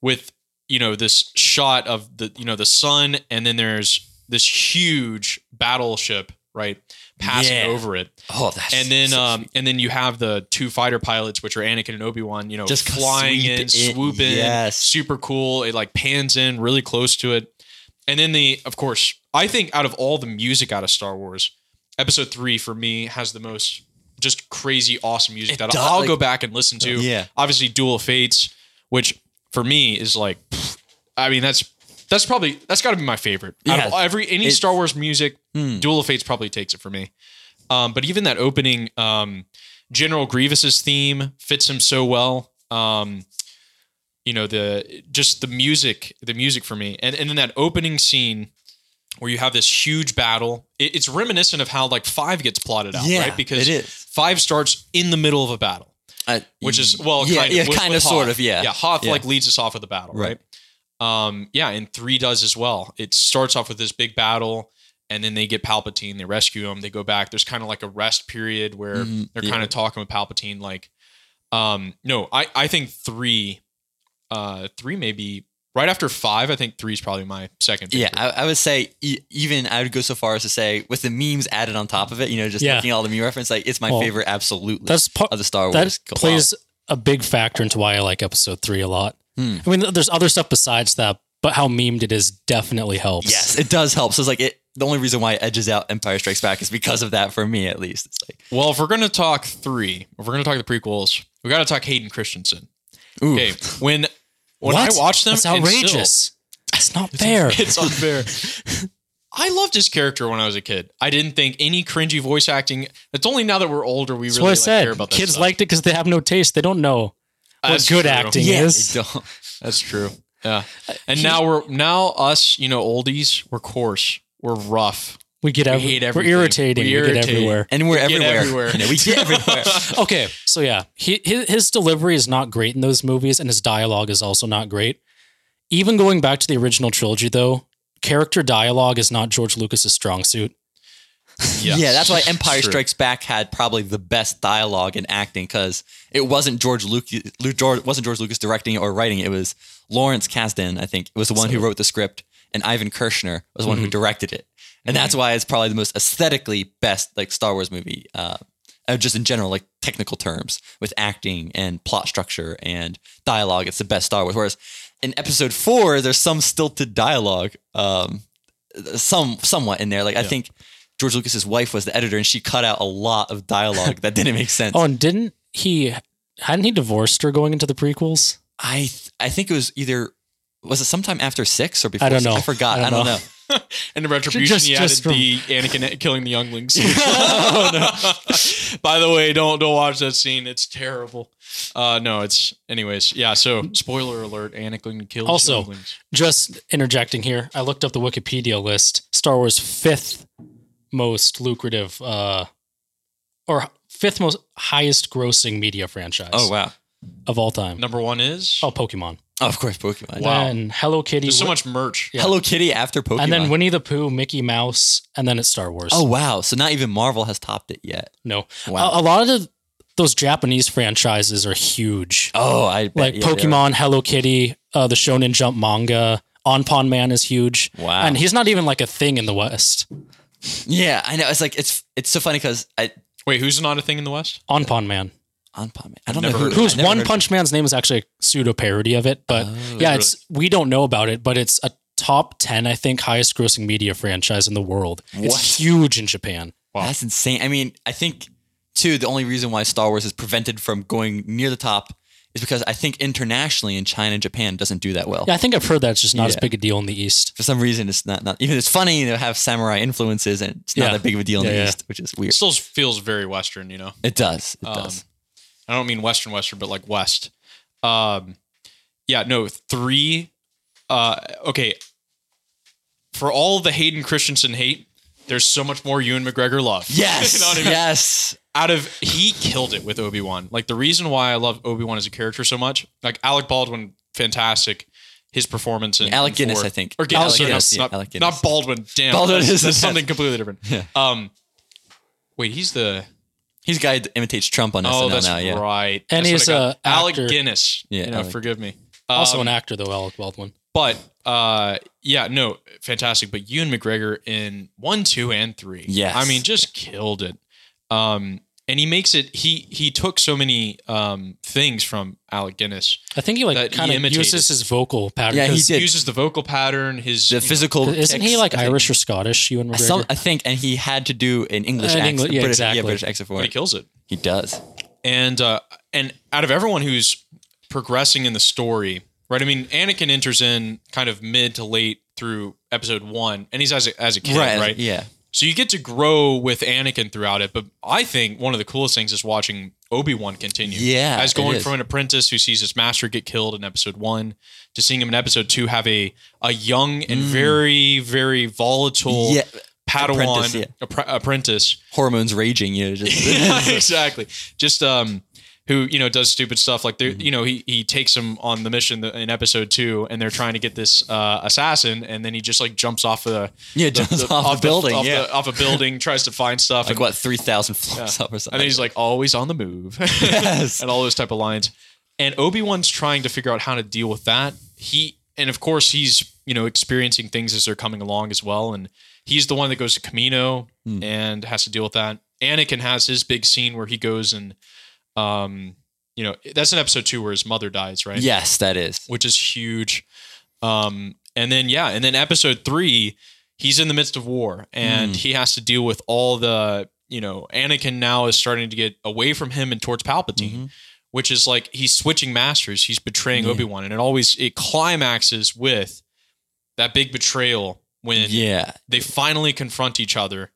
with you know this shot of the you know the sun, and then there's this huge battleship, right, passing Yeah. over it, oh, that's and then so um, and then you have the two fighter pilots, which are Anakin and Obi Wan, you know, Just flying in, in. swoop Yes. super cool. It like pans in really close to it, and then the, of course, I think out of all the music out of Star Wars, Episode Three for me has the most just crazy awesome music It that does, I'll like- go back and listen to. Yeah. obviously, Duel of Fates, which for me is like, I mean, that's that's probably that's got to be my favorite. Out of Yeah. every any It- Star Wars music, Hmm. Duel of Fates probably takes it for me. Um, but even that opening, um, General Grievous's theme fits him so well. Um, you know the just the music, the music for me, and and in that opening scene where you have this huge battle, it, it's reminiscent of how like Five gets plotted out, Yeah, right? Because it is. Five starts in the middle of a battle, Uh, which is well, yeah, kind of, yeah, with- kind with of, sort of, yeah, yeah. Hoth Yeah. like leads us off with the battle, right? Right. Um, yeah, and three does as well. It starts off with this big battle, and then they get Palpatine. They rescue him. They go back. There's kind of like a rest period where Mhm, they're kind of talking with Palpatine. Like, um, no, I I think three, uh, three maybe right after five. I think three is probably my second. Yeah. I, I would say e- even I would go so far as to say with the memes added on top of it, you know, just Yeah. looking at all the meme reference, like it's my Well, favorite absolutely That's part of the Star Wars. that Wow. plays a big factor into why I like episode three a lot. Hmm. I mean, there's other stuff besides that, but how memed it is definitely helps. Yes, it does help. So it's like it. The only reason why it edges out Empire Strikes Back is because of that for me, at least. It's like, Well, if we're gonna talk three, if we're gonna talk the prequels, we got to talk Hayden Christensen. ooh, Okay, when when What? I watched them, That's and still- outrageous. It's not fair. It's unfair. I loved his character when I was a kid. I didn't think any cringy voice acting. It's only now that we're older we That's really like, care about that Kids stuff. liked it because they have no taste. They don't know what That's good true. acting yeah, is. That's true. Yeah. Uh, and now we're now us, you know, oldies. We're coarse. We're rough. We get We every, hate we're irritating. We We, get everywhere. and we're get everywhere. everywhere. We get everywhere. Okay, so yeah, he, his, his delivery is not great in those movies, and his dialogue is also not great. Even going back to the original trilogy, though, character dialogue is not George Lucas's strong suit. Yes. Yeah, that's why Empire True. Strikes Back had probably the best dialogue and acting because it wasn't George Lucas. George wasn't George Lucas directing it or writing it. It was Lawrence Kasdan, I think, was the one who wrote the script, and Irvin Kershner was the one who mm-hmm. directed it. And that's why it's probably the most aesthetically best like Star Wars movie, uh, uh, just in general, like technical terms with acting and plot structure and dialogue. It's the best Star Wars. Whereas in Episode Four, there's some stilted dialogue, um, some somewhat in there. Like I think George Lucas's wife was the editor, and she cut out a lot of dialogue that didn't make sense. Oh, and didn't he? Hadn't he divorced her going into the prequels? I th- I think it was either was it sometime after six or before? I don't six? know. I forgot. I I don't don't, know. know. And the retribution Just- he added just from- the Anakin killing the younglings. oh, no. By the way, don't don't watch that scene. It's terrible. Uh, no, it's anyways. Yeah. So spoiler alert: Anakin kills Also- younglings. Just interjecting here, I looked up the Wikipedia list. Star Wars fifth most lucrative, uh, or fifth most highest grossing media franchise. Oh wow! of all time. Number one is Oh, Pokemon. Oh, of course, Pokemon. Wow. Then Hello Kitty. there's so much merch. Yeah. Hello Kitty after Pokemon. And then Winnie the Pooh, Mickey Mouse, and then it's Star Wars. oh wow! So not even Marvel has topped it yet. no. Wow. A, a lot of those Japanese franchises are huge. Oh, I bet, like yeah. Pokemon, Hello Kitty, uh, the Shonen Jump manga, Anpanman is huge. Wow. And he's not even like a thing in the West. Yeah, I know. It's like it's it's so funny because I Wait, who's not a thing in the West? Anpanman. Anpanman. I don't Never know heard who, of Whose I never One heard- Punch Man's name is actually a pseudo parody of it, but Oh, yeah, it's we don't know about it, but it's a top ten, I think, highest grossing media franchise in the world. What? It's huge in Japan. That's insane. I mean, I think too the only reason why Star Wars is prevented from going near the top is because I think internationally in China and Japan doesn't do that well. Yeah, I think I've heard that it's just not as Yeah. big a deal in the East. For some reason, it's not not even it's funny to have samurai influences and it's not Yeah. that big of a deal in Yeah, the yeah. East, which is weird. It still feels very Western, you know. It does. It Um, does. I don't mean Western Western, but like West. Um, yeah, no, three. Uh, okay. For all the Hayden Christensen hate, there's so much more Ewan McGregor love. Yes, You know I mean? yes. out of he killed it with Obi Wan. Like the reason why I love Obi Wan as a character so much, like Alec Baldwin, fantastic. His performance in Alec in Guinness, four- I think. or Guinness, Alec Guinness, not, yeah, not, Alec Guinness. not Baldwin. Damn, Baldwin that's, is- that's something completely different. Yeah. Um, wait, he's the He's the guy that imitates Trump on oh, SNL that's now. Yeah, right. And That's he's what I got. a Alec actor. Guinness. Yeah, you know, Alec. forgive me. Also Um, an actor though, Alec Baldwin. But uh, yeah, no, fantastic. But Ewan McGregor in one, two, and three, Yes. I mean, just killed it. Um, and he makes it. He he took so many um things from Alec Guinness. I think he That like kind of imitated. uses his vocal pattern. Yeah, he 'cause- did. He uses the vocal pattern. His the you know, physical. Isn't he like Irish or Scottish? Ewan McGregor. Some, I think, and he had to do an English An accent. Engli- yeah, British, exactly. Yeah, British accent for but he kills it. He does. And uh, and out of everyone who's progressing in the story, right? I mean, Anakin enters in kind of mid to late through episode one, and he's as a, as a kid, right? Yeah. So you get to grow with Anakin throughout it. But I think one of the coolest things is watching Obi Wan continue. Yeah, as going from an apprentice who sees his master get killed in episode one to seeing him in episode two have a a young and very very volatile Mm. Yeah. Padawan Apprentice, yeah. appre- apprentice Hormones raging. You know, just yeah, exactly. Just um, who you know does stupid stuff like Mm-hmm. they you know he he takes him on the mission in episode two, and they're trying to get this uh, assassin, and then he just like jumps off the Yeah, jumps off a building, off, yeah. the, off a building, tries to find stuff, like and, what three thousand floors up or something. and then he's like always on the move, Yes. and all those type of lines. And Obi Wan's trying to figure out how to deal with that. He and of course he's you know experiencing things as they're coming along as well, and he's the one that goes to Kamino Hmm. and has to deal with that. Anakin has his big scene where he goes and um you know that's in episode two where his mother dies, right? yes, that is. which is huge. Um, and then yeah, and then episode three, he's in the midst of war and he has to deal with all the you know Anakin now is starting to get away from him and towards Palpatine, which is like he's switching masters. He's betraying Obi Wan, and it always it climaxes with that big betrayal when Yeah. they finally confront each other,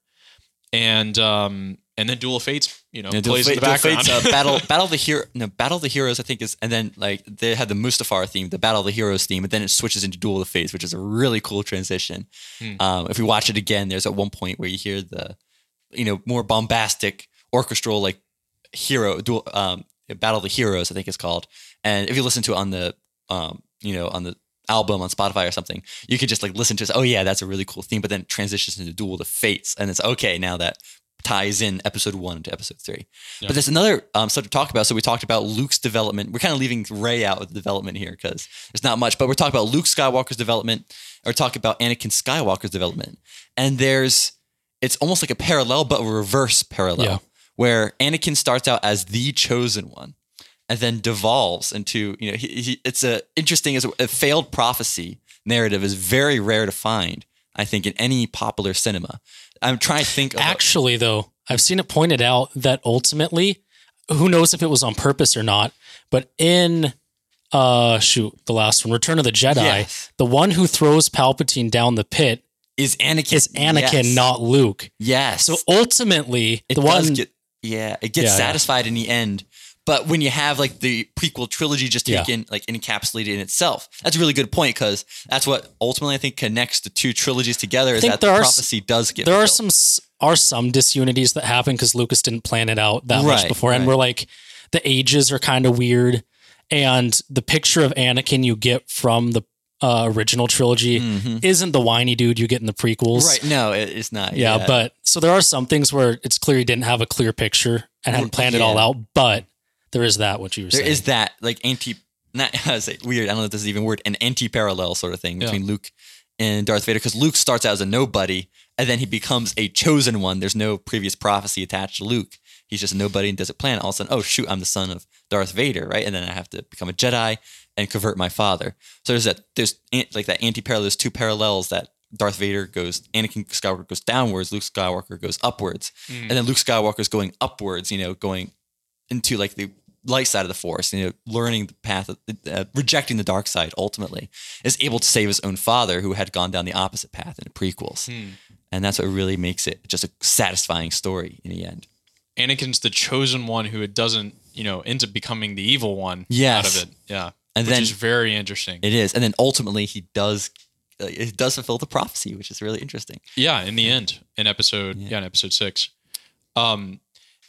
and um and then Duel of Fates, you know, Yeah, plays in the background. Fates, uh, battle, battle the hero, no, battle the heroes. I think is, and then like they had the Mustafar theme, the battle of the heroes theme, but then it switches into Duel of Fates, which is a really cool transition. Hmm. Um, if we watch it again, there's at one point where you hear the, you know, more bombastic orchestral like hero duel, um, battle of the heroes. I think it's called, and if you listen to it on the, um, you know, on the album on Spotify or something, you could just like listen to it. Oh yeah, that's a really cool theme. But then it transitions into Duel of Fates, and it's okay now that ties in episode one to episode three. But there's another um, subject to talk about. So we talked about Luke's development. We're kind of leaving Rey out of the development here because there's not much. But we're talking about Luke Skywalker's development. Or talking about Anakin Skywalker's development. And there's it's almost like a parallel, but a reverse parallel, Yeah. where Anakin starts out as the chosen one, and then devolves into you know he, he, it's a interesting as a failed prophecy narrative is very rare to find. I think in any popular cinema. I'm trying to think of Actually, though, I've seen it pointed out that ultimately, who knows if it was on purpose or not, but in uh shoot, the last one, Return of the Jedi, Yes. the one who throws Palpatine down the pit is Anakin is Anakin, Yes. not Luke. yes. So ultimately, it the one get yeah, it gets Yeah, yeah. satisfied in the end. But when you have like the prequel trilogy just Yeah. taken like encapsulated in itself, that's a really good point because that's what ultimately I think connects the two trilogies together is think that the there are s- does get there are some are some disunities that happen because Lucas didn't plan it out that much before, and right. we're like the ages are kind of weird, and the picture of Anakin you get from the uh, original trilogy isn't the whiny dude you get in the prequels, Mm-hmm. right. No, it, it's not. Yeah, but so there are some things where it's clear he didn't have a clear picture and hadn't planned it all out, but there is that what you were there saying. is that like anti not I say weird. I don't know if this is even word, an anti-parallel sort of thing Yeah. between Luke and Darth Vader because Luke starts out as a nobody and then he becomes a chosen one. There's no previous prophecy attached to Luke. He's just a nobody and doesn't plan. All of a sudden, oh shoot, I'm the son of Darth Vader, right? And then I have to become a Jedi and convert my father. So there's that. There's like that anti-parallel. There's two parallels that Darth Vader goes, Anakin Skywalker goes downwards, Luke Skywalker goes upwards, hmm. and then Luke Skywalker's going upwards. You know, going into like the light side of the force, you know, learning the path, of, uh, rejecting the dark side ultimately, is able to save his own father who had gone down the opposite path in the prequels. And that's what really makes it just a satisfying story in the end. Anakin's the chosen one who it doesn't, you know, ends up becoming the evil one Yes. out of it. Yeah. And Which then- is very interesting. It is. And then ultimately he does uh, it does fulfill the prophecy, which is really interesting. Yeah, in the end, in episode yeah, in episode six, um,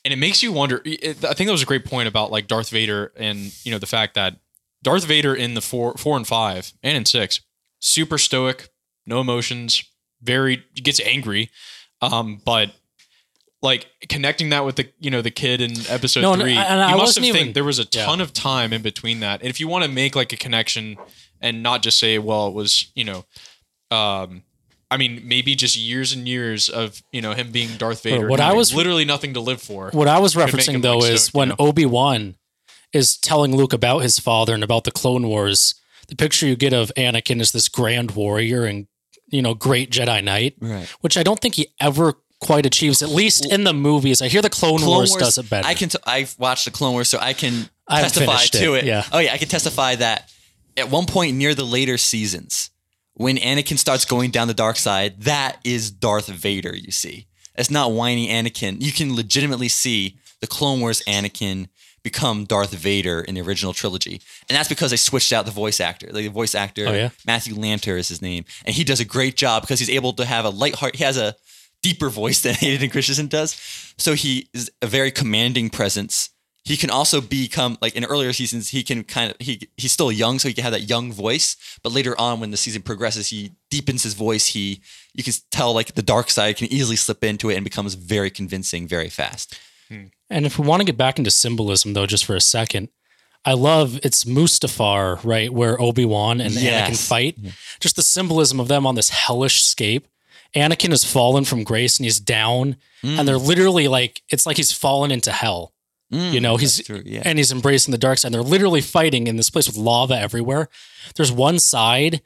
and it makes you wonder. It, I think that was a great point about like Darth Vader and you know the fact that Darth Vader in the four four and five and in six, super stoic, no emotions, very gets angry, um, but like connecting that with the you know the kid in episode No, three, and I you must have even- think there was a Yeah. ton of time in between that. And if you want to make like a connection and not just say, well, it was you know, um, I mean, maybe just years and years of you know him being Darth Vader. what I was- literally nothing to live for. What I was referencing though like, is stoked, you when know? Obi Wan is telling Luke about his father and about the Clone Wars. The picture you get of Anakin is this grand warrior and you know great Jedi Knight, Right. which I don't think he ever quite achieves. At least in the movies, I hear the Clone, Wars, does it better. I can. T- I've watched the Clone Wars, so I can I haven't testify to it, it. yeah. Oh yeah, I can testify that at one point near the later seasons, when Anakin starts going down the dark side, that is Darth Vader. You see, it's not whiny Anakin. You can legitimately see the Clone Wars Anakin become Darth Vader in the original trilogy, and that's because they switched out the voice actor. Like the voice actor, Oh, yeah? Matthew Lanter is his name, and he does a great job because he's able to have a light heart. He has a deeper voice than Hayden Christensen does, so he is a very commanding presence. He can also become like in earlier seasons. He can kind of he he's still young, so he can have that young voice. But later on, when the season progresses, he deepens his voice. He you can tell like the dark side can easily slip into it and becomes very convincing very fast. Hmm. And if we want to get back into symbolism, though, just for a second, I love it's Mustafar, right, where Obi Wan and Anakin Yes. fight. Just the symbolism of them on this hellish scape. Anakin has fallen from grace and he's down, and they're mm. literally like it's like he's fallen into hell. Mm, you know, he's true, yeah. and he's embracing the dark side. They're literally fighting in this place with lava everywhere. There's one side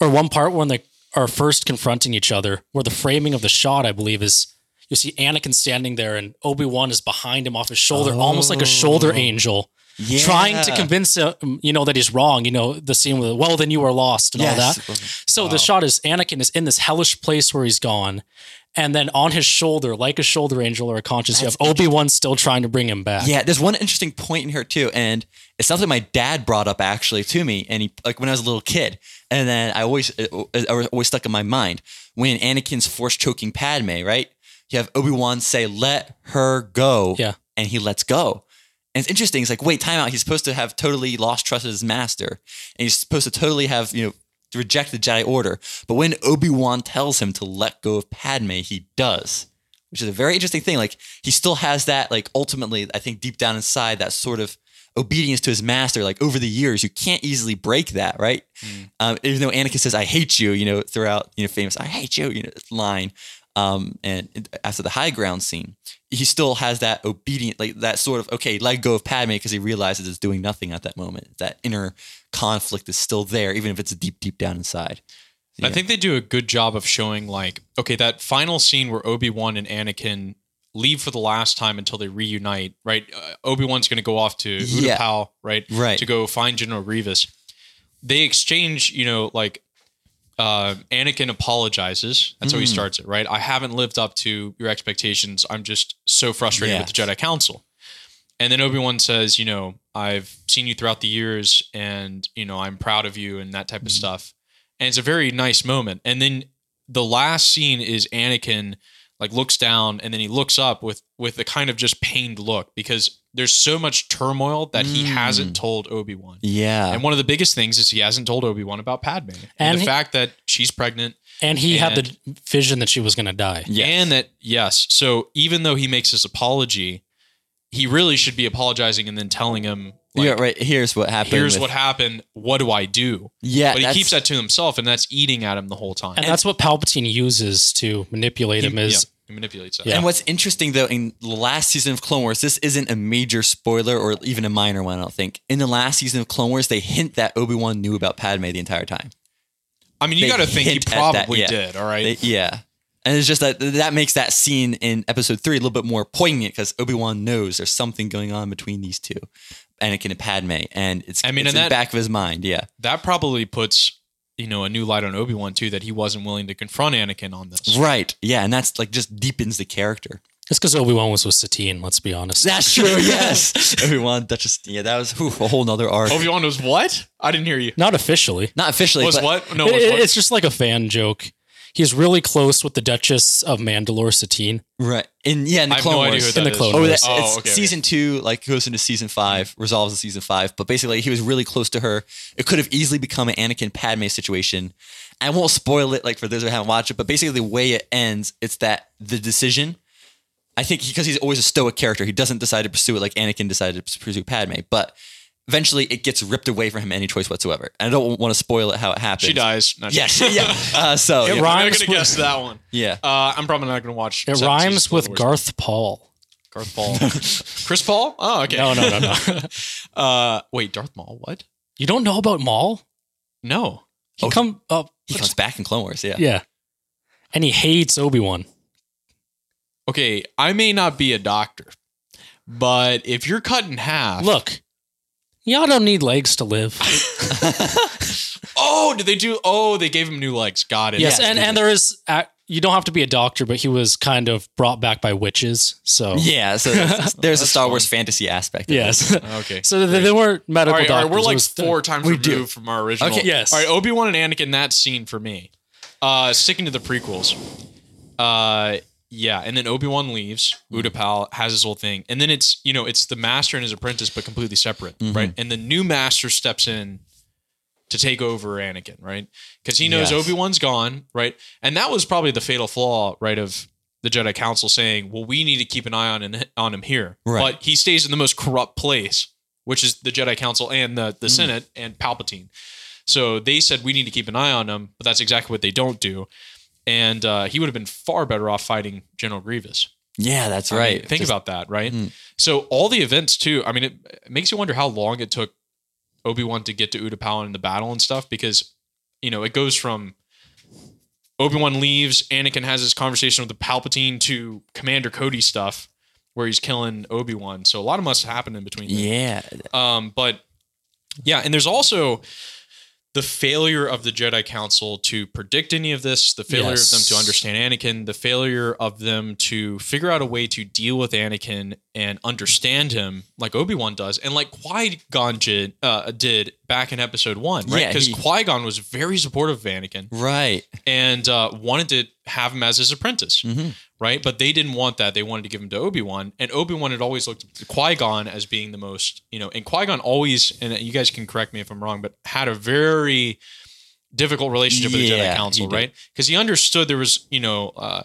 or one part when they are first confronting each other, where the framing of the shot, I believe, is you see Anakin standing there and Obi Wan is behind him off his shoulder, almost like a shoulder oh. angel, trying to convince him, you know, that he's wrong. You know, the scene with, well, then you are lost and all that. So the shot is Anakin is in this hellish place where he's gone. And then on his shoulder, like a shoulder angel or a conscious, you have Obi Wan still trying to bring him back. Yeah, there's one interesting point in here too, and it's something my dad brought up actually to me, and he like when I was a little kid, and then I always uh, uh, it, it always stuck in my mind when Anakin's force choking Padme, right? You have Obi Wan say, "Let her go," Yeah. and he lets go. And it's interesting. It's like, wait, time out. He's supposed to have totally lost trust in his master, and he's supposed to totally have you know reject the Jedi Order. But when Obi Wan tells him to let go of Padme, he does, which is a very interesting thing. Like he still has that, like ultimately, I think deep down inside, that sort of obedience to his master. Like over the years, you can't easily break that, right? Um, even though Anakin says, "I hate you," you know, throughout you know famous "I hate you," you know, line. Um, and after the high ground scene, he still has that obedient, like that sort of okay, let go of Padme because he realizes it's doing nothing at that moment. That inner conflict is still there, even if it's deep, deep down inside. I think they do a good job of showing like okay that final scene where Obi Wan and Anakin leave for the last time until they reunite. Right, uh, Obi Wan's going to go off to Yeah. Utapau, right, Right. to go find General Grievous. They exchange, you know, like uh, Anakin apologizes. That's how Mm. he starts it, right? I haven't lived up to your expectations. I'm just so frustrated with the Jedi Council. And then Obi Wan says, you know, I've seen you throughout the years, and you know, I'm proud of you, and that type Mm-hmm. of stuff. And it's a very nice moment. And then the last scene is Anakin like looks down, and then he looks up with with a kind of just pained look because there's so much turmoil that he Mm. hasn't told Obi Wan. Yeah. And one of the biggest things is he hasn't told Obi Wan about Padme and, And the he- fact that she's pregnant. And he had the vision that she was going to die. Yes. And that, yes. So even though he makes this apology, he really should be apologizing and then telling him, like, yeah, right. Here's what happened. here's with- what happened. What do I do? Yeah, But he keeps that to himself, and that's eating at him the whole time. And that's what Palpatine uses to manipulate him is yeah, he manipulates that. Yeah. And what's interesting though, in the last season of Clone Wars, this isn't a major spoiler or even a minor one, I don't think. In the last season of Clone Wars, they hint that Obi Wan knew about Padme the entire time. I mean, you got to think he hint at that, probably yeah. did. All right. They- yeah. And it's just that that makes that scene in episode three a little bit more poignant because Obi Wan knows there's something going on between these two, Anakin and Padme, and it's I mean, it's and in that- the back of his mind. Yeah, that probably puts you know a new light on Obi Wan too that he wasn't willing to confront Anakin on this. right. Yeah, and that's like just deepens the character. It's because Obi Wan was with Satine. Let's be honest. That's true. Yes, Obi everyone. Duchess. Yeah, that was whew, a whole nother arc. Obi Wan was what? I didn't hear you. Not officially. Not officially, Was but what? No, It- was what? it's just like a fan joke. He's really close with the Duchess of Mandalore, Satine. right. In yeah, in the I have Clone no idea Wars. who that In the is. Clone Oh, Wars. that's Oh, okay, season two, like goes into season five, resolves in season five. But basically, he was really close to her. It could have easily become an Anakin Padme situation. I won't spoil it, like for those who haven't watched it. But basically, the way it ends, it's that the decision. I think because he's always a stoic character, he doesn't decide to pursue it like Anakin decided to pursue Padme. But eventually, it gets ripped away from him any choice whatsoever. And I don't want to spoil it how it happens. She dies. Not Yes, yeah. Uh, so It yeah. I'm gonna with- guess that one. yeah. Uh, I'm probably not gonna watch. It seven rhymes with Clone Wars. Garth Paul. Garth Paul. Chris Paul. Oh, okay. No, no, no, no. Uh, wait, Darth Maul. What? you don't know about Maul? No. He Oh, come up. he comes back in Clone Wars. Yeah. Yeah. And he hates Obi Wan. Okay, I may not be a doctor, but if you're cut in half, Look, y'all don't need legs to live. Oh, did they do? Oh, they gave him new legs. Got it. yes, Yes, and, and there is, uh, you don't have to be a doctor, but he was kind of brought back by witches. So, Yeah, so there's, there's a Star fun. Wars fantasy aspect. of it. yes. Okay. so they, they weren't medical right, all right, doctors. we're It like was the- four times we removed do. from our original. Okay, yes. All right, Obi Wan and Anakin. That scene for me. Uh, sticking to the prequels. Uh, yeah, and then Obi Wan leaves. Mm-hmm. Has his whole thing, and then it's you know it's the master and his apprentice, but completely separate, Mm-hmm. right? And the new master steps in to take over Anakin, right? Because he knows Yes. Obi Wan's gone, right? And that was probably the fatal flaw, right, of the Jedi Council saying, "Well, we need to keep an eye on on him here," Right. but he stays in the most corrupt place, which is the Jedi Council and the Mm. the Senate and Palpatine. So they said we need to keep an eye on him, but that's exactly what they don't do. And uh, he would have been far better off fighting General Grievous. Yeah, that's I mean, right. think Just- about that, right? Mhm. So all the events too. I mean, it, it makes you wonder how long it took Obi Wan to get to Utapau in the battle and stuff, because you know it goes from Obi Wan leaves, Anakin has his conversation with the Palpatine to Commander Cody stuff, where he's killing Obi Wan. So a lot of must happen in between. there. Yeah, Um, but yeah, and there's also the failure of the Jedi Council to predict any of this, the failure Yes. of them to understand Anakin, the failure of them to figure out a way to deal with Anakin and understand him like Obi Wan does, and like Qui Gon did, uh, did back in Episode One, right? Yeah, Because he- Qui Gon was very supportive of Anakin right. and uh, wanted to have him as his apprentice, Mhm. right? But they didn't want that. They wanted to give him to Obi Wan, and Obi Wan had always looked at Qui Gon as being the most, you know, and Qui Gon always, and you guys can correct me if I'm wrong, but had a very difficult relationship with the Yeah, Jedi Council, right? Because he understood there was, you know, uh,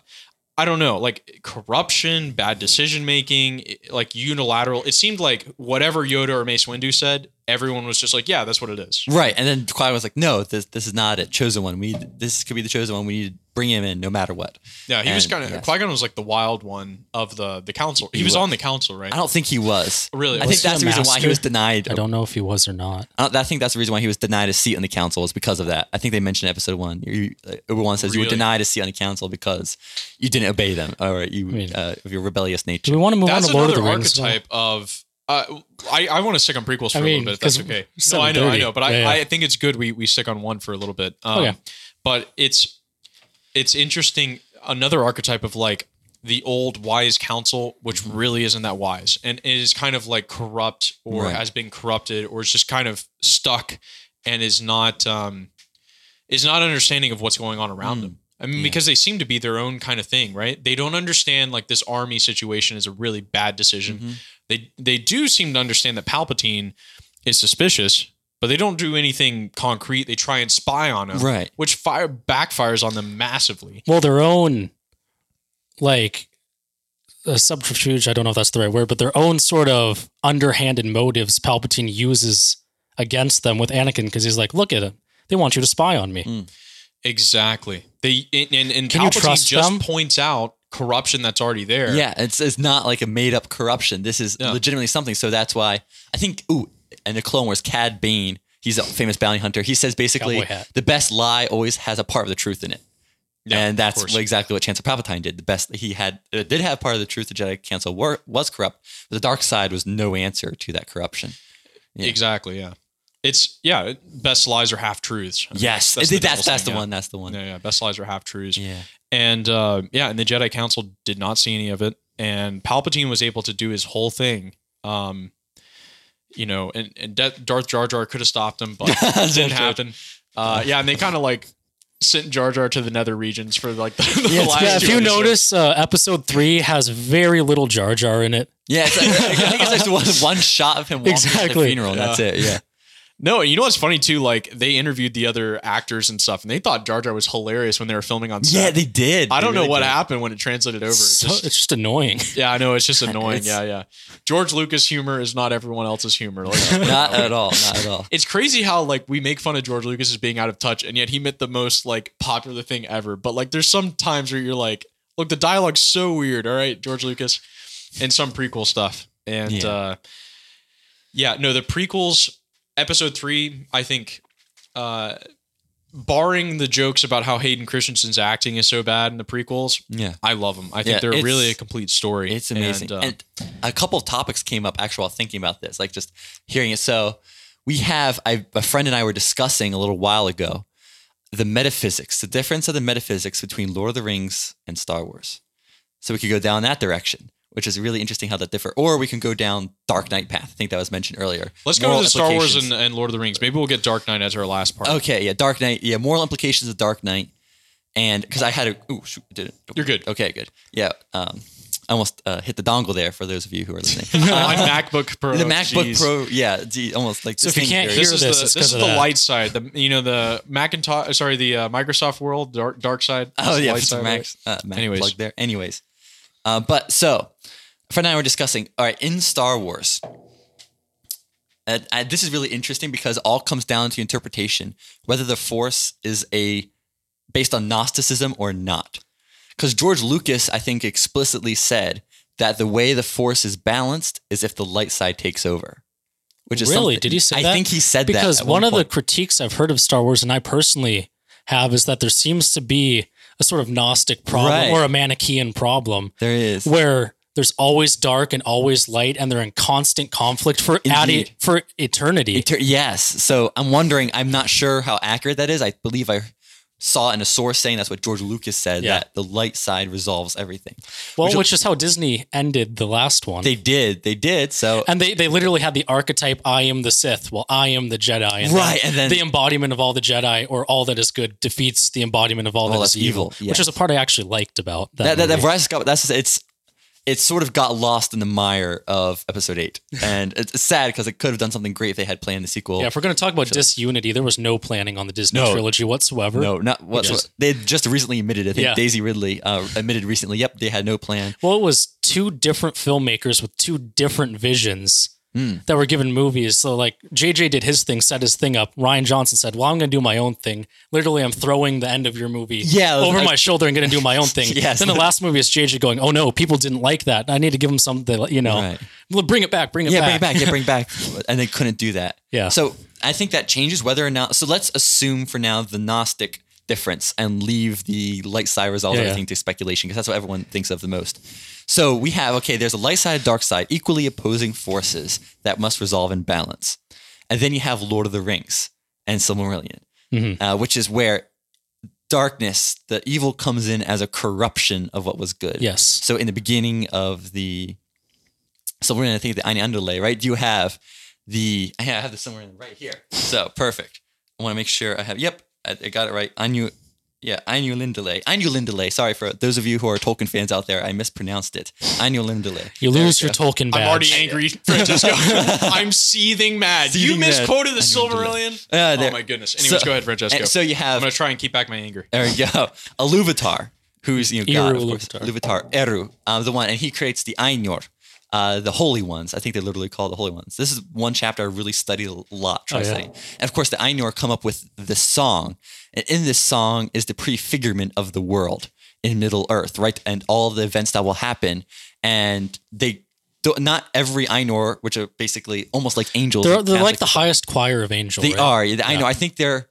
I don't know, like corruption, bad decision making, like unilateral. It seemed like whatever Yoda or Mace Windu said, everyone was just like, yeah, that's what it is. Right, and then Qui was like, "No, this this is not it. Chosen one. We this could be the chosen one. We need to bring him in, no matter what." Yeah, he was kind of yes. Qui Gon was like the wild one of the the council. He, He was, was. on the council, right? I don't think he was. Really? I Was think that's a the reason why he was denied. I don't know if he was or not. I, I think that's the reason why he was denied a seat on the council is because of that. I think they mentioned in episode one. You, uh, Obi Wan says you were denied a seat on the council because you didn't obey them, or you mean- uh, of your rebellious Do nature. we want to move That's on to Lord of the Rings? now? archetype of. Uh, I, I want to stick on prequels for I a mean, little bit. If that's okay. No, I know, I know, but I, Yeah, yeah. I think it's good we we stick on one for a little bit. Um, Okay. But it's it's interesting. Another archetype of like the old wise council, which Mm-hmm. really isn't that wise, and it is kind of like corrupt or Right. has been corrupted or is just kind of stuck and is not um is not understanding of what's going on around Mm. them. I mean, because they seem to be their own kind of thing, right? They don't understand like this army situation is a really bad decision. Mm-hmm. They they do seem to understand that Palpatine is suspicious, but they don't do anything concrete. They try and spy on him, Right. Which fire backfires on them massively. Well, their own, like, a subterfuge, I don't know if that's the right word, but their own sort of underhanded motives Palpatine uses against them with Anakin because he's like, look at him. They want you to spy on me. Mm. Exactly. They and, and, and Palpatine just them? points out corruption that's already there. Yeah, it's it's not like a made up corruption. This is legitimately something. So that's why I think. Ooh, and the Clone Wars, Cad Bane. He's a famous bounty hunter. He says basically the best lie always has a part of the truth in it. Yeah, and that's exactly what Chancellor Palpatine did. The best he had uh, did have part of the truth. The Jedi Council were, was corrupt, but the dark side was no answer to that corruption. Yeah. Exactly. Yeah. It's yeah. Best lies are half truths. Yes, that's, that's the that's, devil's the one. That's the one. Yeah, yeah. Best lies are half truths. Yeah. And uh, yeah, and the Jedi Council did not see any of it. and Palpatine was able to do his whole thing. Um, you know, and, and Da- Darth Jar Jar could have stopped him, but it didn't happen. Uh, yeah, and they kind of like sent Jar Jar to the nether regions for like the, the Yeah, last Yeah, if you episodes. notice, uh, episode three has very little Jar Jar in it. Yeah, it's like, I think it's just one, one shot of him walking to the Exactly. funeral, and that's it. Yeah. No, you know what's funny too? Like they interviewed the other actors and stuff, and they thought Jar Jar was hilarious when they were filming on set. Yeah, they did. I They don't know what did. happened when it translated over. It's So, just- it's just annoying. yeah, I know it's just annoying. It's- yeah, yeah. George Lucas humor is not everyone else's humor. Like, Not at all. Not at all. it's crazy how like we make fun of George Lucas as being out of touch, and yet he meant the most like popular thing ever. But like, there's some times where you're like, look, the dialogue's so weird. All right, George Lucas, and some prequel stuff, and Yeah. uh, yeah, no, the prequels, episode three, I think, uh, barring the jokes about how Hayden Christensen's acting is so bad in the prequels, Yeah. I love them. I think Yeah, they're really a complete story. It's amazing. And, uh, And, a couple of topics came up actually while thinking about this, like just hearing it. So we have I, a friend and I were discussing a little while ago the metaphysics, the difference of the metaphysics between Lord of the Rings and Star Wars. So we could go down that direction, which is really interesting how that differ. Or we can go down Dark Knight path. I think that was mentioned earlier. let's go to the Star Wars and, and Lord of the Rings. Maybe we'll get Dark Knight as our last part. Okay, yeah, Dark Knight. Yeah, moral implications of Dark Knight, and because I had a, ooh, shoot, did it? You're good. Okay, good. Yeah, um, I almost uh, hit the dongle there for those of you who are listening. My MacBook Pro. the MacBook jeez. Pro, yeah, gee, almost like So if you can't hear This is this, the it's this 'cause is the that. light side. The you know the Macintosh. Sorry, the uh, Microsoft World dark dark side. Oh is the yeah, light side, some right? Macs, uh, Mac Anyways. plug there. Anyways, uh, but so friend and I were discussing. All right, in Star Wars, uh, uh, this is really interesting because all comes down to interpretation, whether the Force is a based on Gnosticism or not. Because George Lucas, I think, explicitly said that the way the Force is balanced is if the light side takes over. Which is really? something- Did he say I that? think he said that because at one, of the critiques I've heard of Star Wars, and I personally have, is that there seems to be a sort of Gnostic problem Right. or a Manichaean problem there is where there's always dark and always light, and they're in constant conflict for adi- for eternity. Eter- yes. So I'm wondering, I'm not sure how accurate that is. I believe I saw in a source saying that's what George Lucas said Yeah. that the light side resolves everything. well, which- which, is how Disney ended the last one. They did. They did. So and they, they literally had the archetype I am the Sith, well, I am the Jedi. And Right, and then- the embodiment of all the Jedi or all that is good defeats the embodiment of all, All that is evil, evil, which is a part I actually liked about that. that, that, that movie. Rise of Skywalker, that's it's it sort of got lost in the mire of episode eight. And it's sad because it could have done something great if they had planned the sequel. yeah, if we're going to talk about disunity, there was no planning on the Disney No. trilogy whatsoever. no, not whatsoever. They just recently admitted. I think Yeah. Daisy Ridley uh, admitted recently. Yep, they had no plan. Well, it was two different filmmakers with two different visions Hmm. that were given movies. So, like, JJ did his thing, set his thing up. Rian Johnson said, Well, I'm going to do my own thing. Literally, I'm throwing the end of your movie Yeah, over I- my shoulder and going to do my own thing. Yes. Then the last movie is JJ going, Oh no, people didn't like that. I need to give them something, you know, Right. well, bring it back, bring it yeah, back. bring it back. Yeah, bring it back. And they couldn't do that. Yeah. So I think that changes whether or not. So let's assume for now the Gnostic difference and leave the light side resolves Yeah, yeah. everything to speculation because that's what everyone thinks of the most. So we have okay, there's a light side, dark side, equally opposing forces that must resolve in balance, and then you have Lord of the Rings and Silmarillion, Mhm. uh, which is where darkness, the evil comes in as a corruption of what was good. Yes. So in the beginning of the Silmarillion, I think the Eine Underlay, right? Do you have the I have the Silmarillion right here. So perfect. I want to make sure I have. Yep, I, I got it right. Anu, yeah, Anu Lindale. Anu Lindale. Sorry for those of you who are Tolkien fans out there. I mispronounced it. Anu Lindale. You lose your Tolkien badge. I'm already angry, Francesco. I'm seething mad. you Seething mad. misquoted the I know, Silmarillion. Uh, oh my goodness. Anyways, So- go ahead, Francesco. so you have- I'm gonna try and keep back my anger. There we go. Iluvatar, who's you know God, Eru of course. Iluvatar. Iluvatar, Eru, um, the one, and he creates the Ainur, uh, the holy ones. I think they're literally called the holy ones. This is one chapter I really studied a lot. Try Oh, yeah. studying. And of course, the Ainur come up with this song, and in this song is the prefigurement of the world in Middle Earth, right, and all the events that will happen, and they. don't- every Ainur, which are basically almost like angels. They're, they're like the highest choir of angels. they right? are. Yeah, I know. I think they're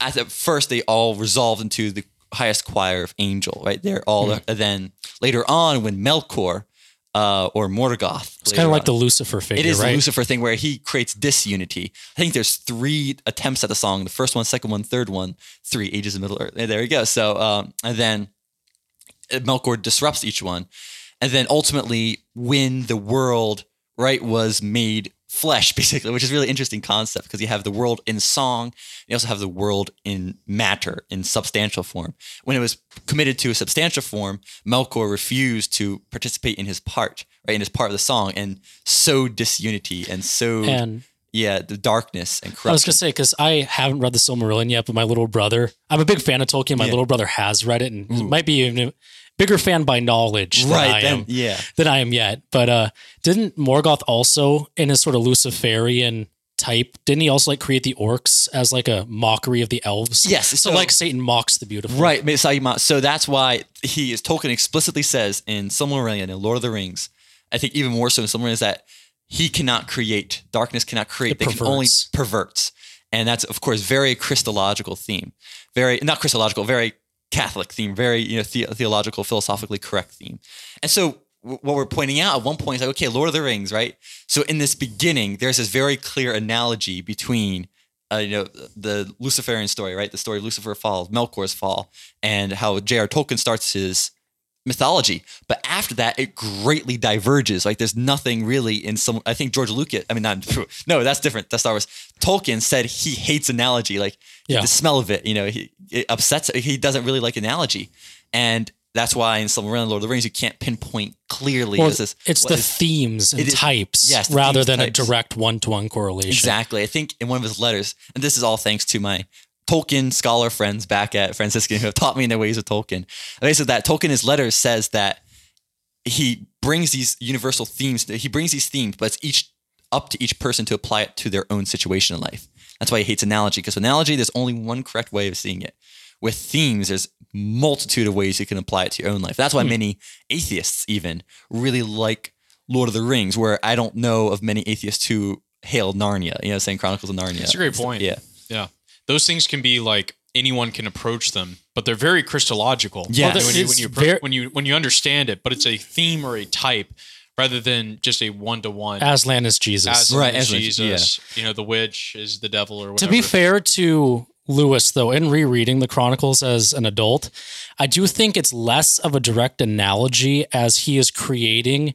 at the first they all resolve into the highest choir of angel, right? They're all and then later on when Melkor uh, or Morgoth. It's kind of like the Lucifer figure, it is right? the Lucifer thing where he creates disunity. I think there's three attempts at the song. The first one, second one, third one, three ages of Middle Earth. There you go. So um, and then Melkor disrupts each one. and then ultimately when the world right was made flesh basically which is a really interesting concept because you have the world in song you also have the world in matter in substantial form when it was committed to a substantial form melkor refused to participate in his part right in his part of the song and sowed disunity and sowed And yeah the darkness and corruption I was gonna say because I haven't read the Silmarillion yet, but my little brother, I'm a big fan of Tolkien. My Yeah. little brother has read it and it might be even bigger fan by knowledge than I then am yeah than I am yet. But uh, didn't Morgoth also in his sort of Luciferian type? Didn't he also like create the orcs as like a mockery of the elves? Yes, So, so- like Satan mocks the beautiful. Right, So that's why he is Tolkien explicitly says in Silmarillion in Lord of the Rings, I think even more so in Silmarillion is that he cannot create. Darkness cannot create. It they can only perverts. perverts. And that's of course very Christological theme. Very not Christological, very Catholic theme, very you know the- theological, philosophically correct theme. And so w- what we're pointing out at one point is like, okay, Lord of the Rings, right? So in this beginning, there's this very clear analogy between uh, you know the Luciferian story, right? The story of Lucifer falls, Melkor's fall, and how J.R. Tolkien starts his mythology. But after that, it greatly diverges. Like there's nothing really in some. I think George Lucas. I mean, not no, that's different. That's Star Wars. Tolkien said he hates analogy. Like Yeah. the smell of it. You know, he it upsets. He doesn't really like analogy, and that's why in Silmarillion, Lord of the Rings, you can't pinpoint clearly. Well, is it's the is- themes and is- types yes, the rather than types. a direct one to one correlation. Exactly. I think in one of his letters, and this is all thanks to my Tolkien scholar friends back at Franciscan who have taught me in the ways of Tolkien. Basically, that Tolkien his letters says that he brings these universal themes. He brings these themes, but it's each up to each person to apply it to their own situation in life. That's why he hates analogy because analogy, there's only one correct way of seeing it. With themes, there's multitude of ways you can apply it to your own life. That's why hmm. many atheists even really like Lord of the Rings, where I don't know of many atheists who hail Narnia. You know, saying Chronicles of Narnia. That's a great point. Yeah. Yeah. Those things can be like anyone can approach them, but they're very Christological. Yes. When you, when, It's you, ver- when you when you understand it, but it's a theme or a type rather than just a one to one. Aslan is Jesus. Aslan Right, is Aslan, Jesus. You know, the witch is the devil or whatever. To be fair to Lewis, though, in rereading the Chronicles as an adult, I do think it's less of a direct analogy as he is creating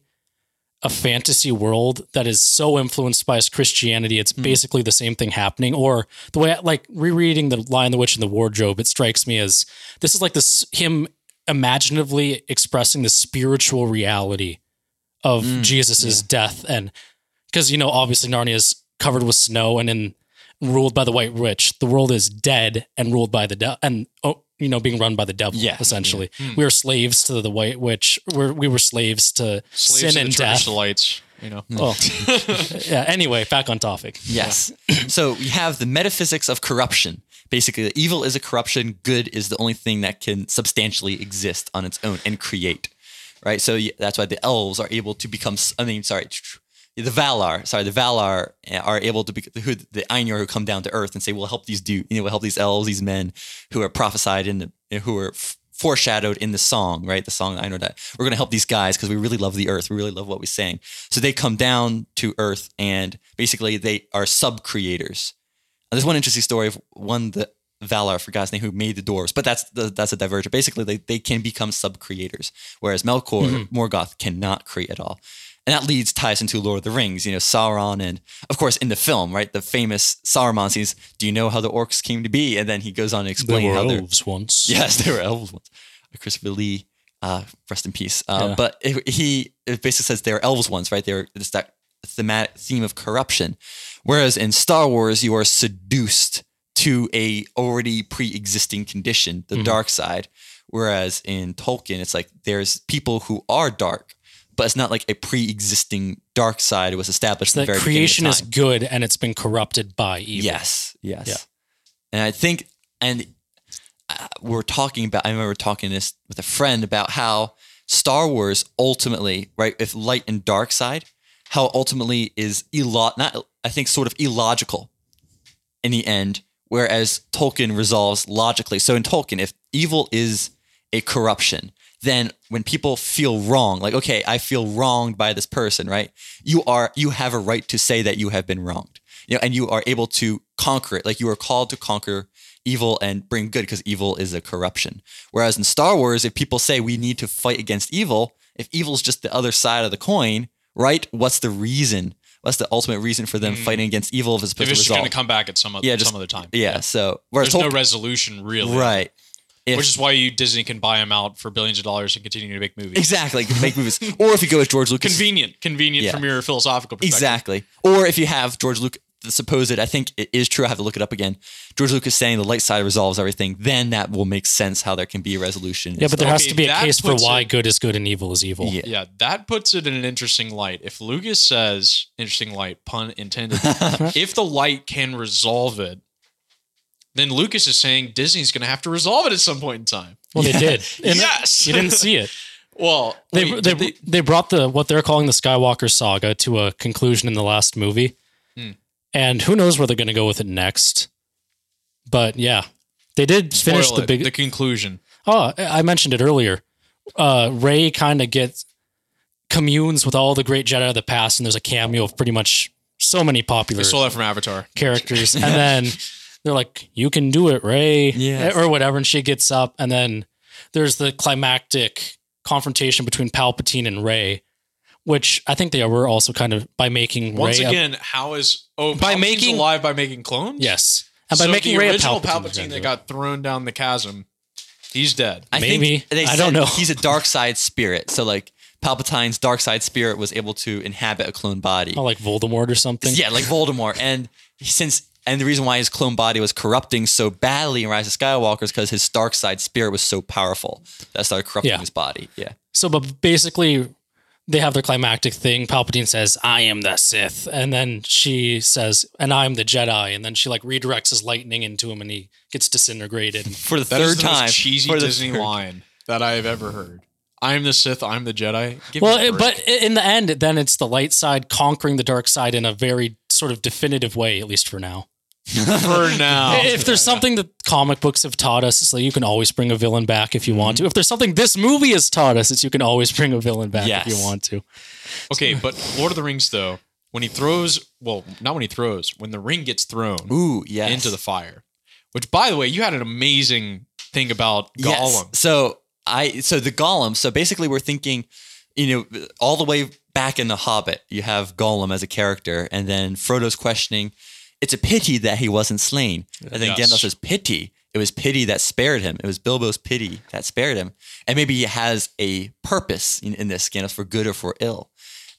a fantasy world that is so influenced by his Christianity. It's mm-hmm. basically the same thing happening. Or the way, like rereading the Lion, the Witch, and the Wardrobe, it strikes me as this is like this him imaginatively expressing the spiritual reality of mm, Jesus's death and because you know obviously Narnia is covered with snow and in ruled by the White Witch. The world is dead and ruled by the devil, and oh, you know being run by the devil. Yeah, essentially, hmm. we are slaves to the White Witch. We're, we were slaves to Slaves sin and the death. lights, you know. Oh, yeah. Anyway, back on topic. Yes. so we have the metaphysics of corruption. Basically, evil is a corruption. Good is the only thing that can substantially exist on its own and create. Right. So that's why the elves are able to become. I mean, sorry, the Valar. Sorry, the Valar eh, are able to be who the Ainur who come down to Earth and say, "We'll help these do. You know, we'll help these elves, these men who are prophesied in the eh, who are." f- Foreshadowed in the song, right? The song I know that we're going to help these guys because we really love the earth. We really love what we sang. So they come down to earth and basically they are sub creators. There's one interesting story of one the Valar, I forgot his name, who made the dwarves, but that's the, that's a divergent. Basically, they, they can become sub creators, whereas Melkor, mm-hmm. Morgoth cannot create at all. And that leads ties into Lord of the Rings, you know, Sauron, and of course in the film, right, the famous Sauron scenes. Do you know how the orcs came to be? And then he goes on to There explain were how they're elves once. Yes, they were elves once. Christopher Lee, uh, rest in peace. Uh, Yeah. But it, he it basically says they were elves once, right? They were it's that thematic theme of corruption. Whereas in Star Wars, you are seduced to a already pre-existing condition, the dark side. Whereas in Tolkien, it's like there's people who are dark, but it's not like a pre-existing dark side It was established. at That the very beginning of creation is good and it's been corrupted by evil. Yes, yes. Yeah. And I think, and uh, we're talking about, I remember talking this with a friend about how Star Wars ultimately, right, if light and dark side, how ultimately is illo- not, I think, sort of illogical in the end, whereas Tolkien resolves logically. So in Tolkien, if evil is a corruption, then when people feel wrong, like, okay, I feel wronged by this person, right? You are, you have a right to say that you have been wronged, you know, and you are able to conquer it. Like you are called to conquer evil and bring good because evil is a corruption. Whereas in Star Wars, if people say we need to fight against evil, if evil's just the other side of the coin, right? What's the reason? What's the ultimate reason for them fighting against evil if it's supposed Mm. If to it's just going to come back at some, other Yeah, just- some other time. yeah, so whereas There's no resolution really. right. If- Which is why you Disney can buy them out for billions of dollars and continue to make movies. exactly make movies, or if you go with George Lucas, Convenient, convenient Yeah. from your philosophical perspective. Exactly. Or if you have George Lucas, the supposed, I think it is true. I have to look it up again. George Lucas saying the light side resolves everything. Then that will make sense how there can be a resolution. Yeah, but there has to be a case for why it- good is good and evil is evil. Yeah. Yeah, that puts it in an interesting light. If Lucas says interesting light, pun intended, if the light can resolve it, then Lucas is saying Disney's going to have to resolve it at some point in time. Well, they did. And Yes! you didn't see it. Well, They, wait, they, did they brought the what they're calling the Skywalker saga to a conclusion in the last movie, Hmm. and who knows where they're going to go with it next. But yeah, they did finish spoil the big. the conclusion. Oh, I mentioned it earlier. Uh, Rey kind of gets communes with all the great Jedi of the past, and there's a cameo of pretty much so many popular I stole that from Avatar. characters, and then they're like, "You can do it, Rey," Yes. or whatever, and she gets up, and then there's the climactic confrontation between Palpatine and Rey, which I think they were also kind of by making Once Rey a- again, how is oh By Palpatine's making- alive by making clones? yes, and by So making the Rey a original Palpatine, Palpatine, that got thrown down the chasm, he's dead. I Maybe. think they I don't know. He's a dark side spirit. So like Palpatine's dark side spirit was able to inhabit a clone body. oh, like Voldemort or something. Yeah, like Voldemort. And since and the reason why his clone body was corrupting so badly in Rise of Skywalker is because his dark side spirit was so powerful that started corrupting Yeah. his body. Yeah. So, but basically, they have their climactic thing. Palpatine says, "I am the Sith," and then she says, "And I'm the Jedi." And then she like redirects his lightning into him, and he gets disintegrated. For the That third is the time. most cheesy for the Disney third- line that I have ever heard. I'm the Sith. I'm the Jedi. Give Well, me a it, break. but in the end, then it's the light side conquering the dark side in a very sort of definitive way, at least for now. For now, If there's something that comic books have taught us, it's like you can always bring a villain back if you want to. If there's something this movie has taught us, it's you can always bring a villain back if you want to. okay, but Lord of the Rings though, when he throws, well, not when he throws, when the ring gets thrown Ooh, yes. into the fire. Which, by the way, you had an amazing thing about Gollum. Yes. So I so the Gollum. So basically, we're thinking, you know, all the way back in the Hobbit, you have Gollum as a character, and then Frodo's questioning. It's a pity that he wasn't slain. And then Yes. Gandalf says, "Pity. It was pity that spared him. It was Bilbo's pity that spared him. And maybe he has a purpose in, in this, Gandalf, for good or for ill."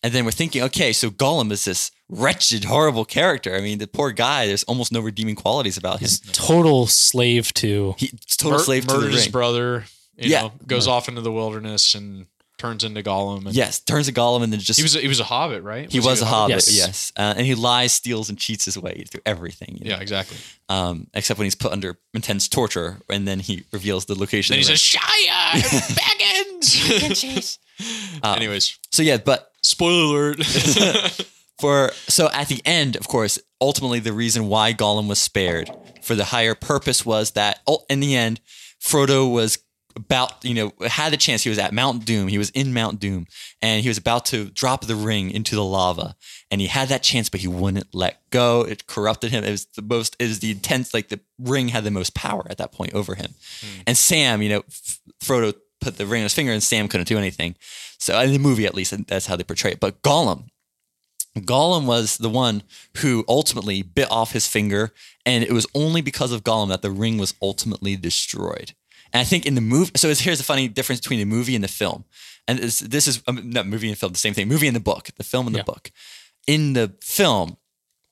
And then we're thinking, okay, so Gollum is this wretched, horrible character. I mean, the poor guy. There's almost no redeeming qualities about him. Total slave to. He's total Mur- slave to the murders his ring. brother. You Yeah. know, goes off into the wilderness and turns into Gollum. And Yes, turns to Gollum and then just he was a, he was a hobbit, right? He was, a hobbit, Yes. yes. Uh, and he lies, steals, and cheats his way through everything. you know? Yeah, exactly. Um, except when he's put under intense torture, and then he reveals the location. Then he of the says, "Shire, Baggins." Uh, Anyways, so yeah, but spoiler alert. for so at the end, of course, ultimately the reason why Gollum was spared for the higher purpose was that ul- in the end, Frodo was about you know had the chance. He was at Mount Doom. He was in Mount Doom, and he was about to drop the ring into the lava. And he had that chance, but he wouldn't let go. It corrupted him. It was the most. It was the intense. Like the ring had the most power at that point over him. Hmm. And Sam, you know, Frodo put the ring on his finger, and Sam couldn't do anything. So in the movie, at least, that's how they portray it. But Gollum, Gollum was the one who ultimately bit off his finger, and it was only because of Gollum that the ring was ultimately destroyed. And I think in the movie, so here's the funny difference between the movie and the film. And this, this is um, not movie and film, the same thing. Movie and the book, the film and the Yeah. book. In the film,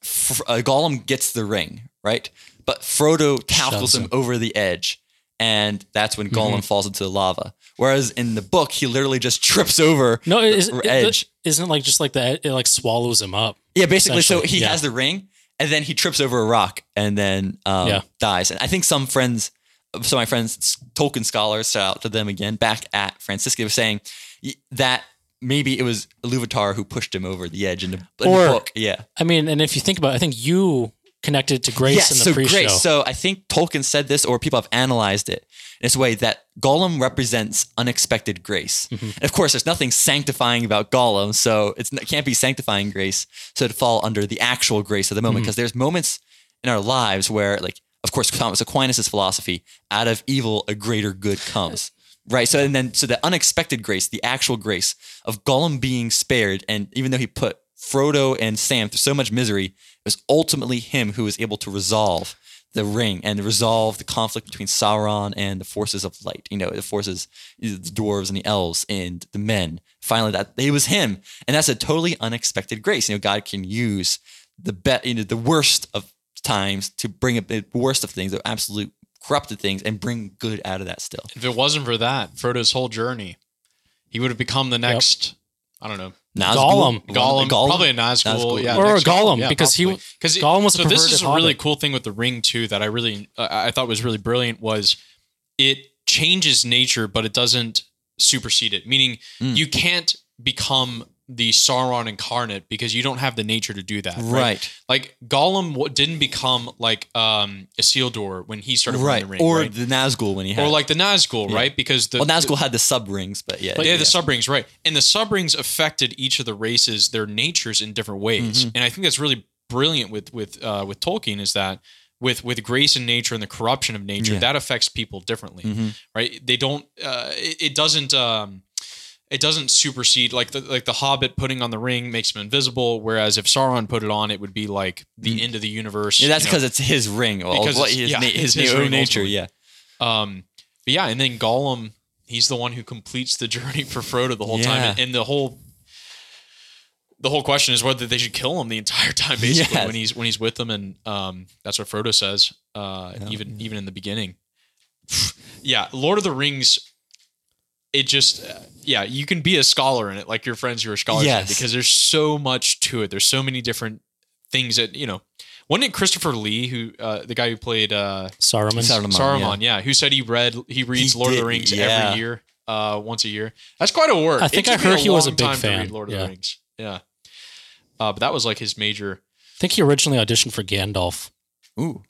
F- uh, Gollum gets the ring, right? But Frodo tackles him him. over the edge, and that's when Mm-hmm. Gollum falls into the lava. Whereas in the book, he literally just trips over No, the it, edge. isn't it like just like that? It like swallows him up. Yeah, basically. So he yeah. has the ring, and then he trips over a rock, and then um, Yeah. dies. And I think some friends, of my friends, Tolkien scholars, shout out to them again, back at Francisca, was saying that maybe it was Iluvatar who pushed him over the edge in the, in Or- the book. Yeah. I mean, and if you think about, it, I think you connected to Grace yes, in the so pre-show. Grace. So I think Tolkien said this, or people have analyzed it in this way that Gollum represents unexpected grace. Mm-hmm. And of course, there's nothing sanctifying about Gollum, so it's, it can't be sanctifying grace. So to fall under the actual grace of the Mm-hmm. moment, because there's moments in our lives where, like, of course, Thomas Aquinas' philosophy: out of evil, a greater good comes. Right. So and then so the unexpected grace, the actual grace of Gollum being spared, and even though he put Frodo and Sam through so much misery, it was ultimately him who was able to resolve the ring and resolve the conflict between Sauron and the forces of light. You know, the forces, the dwarves and the elves and the men. Finally, that it was him, and that's a totally unexpected grace. You know, God can use the bet, you know, the worst of times to bring up the worst of things, the absolute corrupted things, and bring good out of that still. If it wasn't for that, Frodo's whole journey, he would have become the next. I don't know. Nazgul? Gollum, Gollum? probably a Nazgul, Nazgul. yeah, Or a Gollum, yeah, because he- possibly. 'Cause it- Gollum was a so this is a really cool thing with the ring too that I really uh, I thought was really brilliant was it changes nature but it doesn't supersede it meaning Mm. you can't become the Sauron incarnate because you don't have the nature to do that right, Right. like Gollum w- didn't become like um Isildur when he started Right. the ring or right? the Nazgul when he had or like the Nazgul Yeah. right because the well, Nazgul had the sub rings, but yeah. yeah, yeah. the sub rings, right. And the sub rings affected each of the races, their natures in different ways. Mm-hmm. And I think that's really brilliant with with uh, with Tolkien is that with with grace and nature and the corruption of nature, Yeah. Mm-hmm. that affects people differently, right? They don't. Uh, it, it doesn't. Um, it doesn't supersede like the like the Hobbit putting on the ring makes him invisible. Whereas if Sauron put it on, it would be like the end of the universe. Mm. Yeah, that's you know? because it's his ring. Because his, yeah, na- his, his own nature. ultimately. Yeah. Um, but yeah, and then Gollum, he's the one who completes the journey for Frodo the whole time, and, and the whole the whole question is whether they should kill him the entire time, basically Yes. when he's when he's with them, and um, that's what Frodo says, uh, even even in the beginning. yeah, Lord of the Rings. It just, uh, yeah, you can be a scholar in it, like your friends who are scholars, in Yes. because there's so much to it. There's so many different things that you know. Wasn't it Christopher Lee who, uh, the guy who played uh, Saruman. Saruman. Saruman, yeah. who said he read he reads He Lord of the Rings yeah. every year, uh, once a year. That's quite a work. I think took I heard he was a big time to fan, read Lord of yeah. the Rings, yeah. Uh, but that was like his major. I think he originally auditioned for Gandalf. Ooh.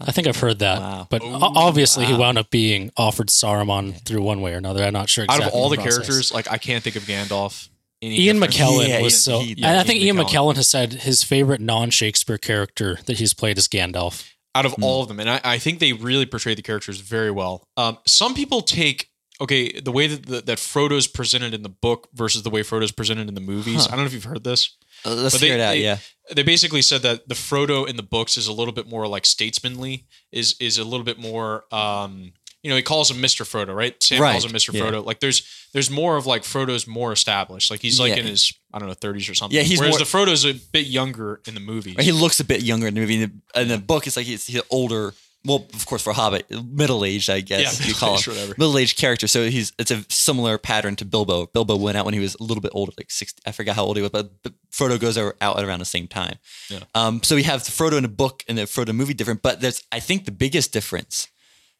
I think I've heard that. Wow. But Ooh, o- obviously, he wound up being offered Saruman through one way or another. I'm not sure Out of all the process. characters, like I can't think of Gandalf. any Ian different. McKellen Yeah, was he- so. he- and I think Ian Ian McKellen. McKellen has said his favorite non-Shakespeare character that he's played is Gandalf. out of all of them, and I, I think they really portray the characters very well. Um, some people take okay the way that the, that Frodo's presented in the book versus the way Frodo's presented in the movies. I don't know if you've heard this. Uh, let's But hear it out. they, yeah. They basically said that the Frodo in the books is a little bit more like statesmanly, is is a little bit more um you know, he calls him Mr. Frodo, right? Sam Right, calls him Mr. yeah. Frodo. Like there's there's more of like Frodo's more established. Like he's like Yeah. in his I don't know, 30s or something. Yeah, he's Whereas more- the Frodo's a bit younger in the movie. He looks a bit younger in the movie. In the, in the book, it's like he's, he's older. Well, of course, for Hobbit, middle aged, I guess Yeah, you call middle-aged, him middle aged character. So he's it's a similar pattern to Bilbo. Bilbo went out when he was a little bit older, like sixty. I forgot how old he was, but, but Frodo goes out at around the same time. Yeah. Um, so we have the Frodo in the book and the Frodo movie different, but there's I think the biggest difference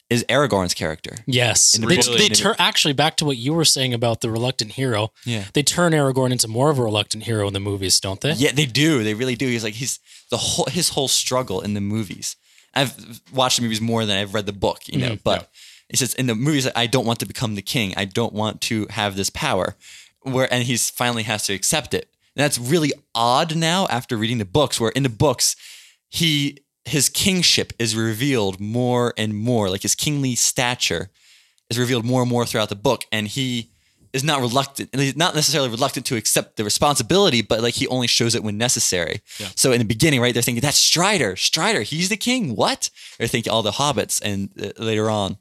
is Aragorn's character. Yes, In the they, book- they turn actually back to what you were saying about the reluctant hero. Yeah. they turn Aragorn into more of a reluctant hero in the movies, don't they? Yeah, they do. They really do. He's like he's the whole his whole struggle in the movies. I've watched the movies more than I've read the book, you know. Mhm, but he says in the movies, I don't want to become the king. I don't want to have this power. Where and he's finally has to accept it. And that's really odd now after reading the books. Where in the books, he his kingship is revealed more and more, like his kingly stature is revealed more and more throughout the book, and he is not reluctant, and he's not necessarily reluctant to accept the responsibility, but like he only shows it when necessary. Yeah. So in the beginning, right, they're thinking that's Strider, Strider, he's the king. What? They're thinking all the hobbits, and uh, later on,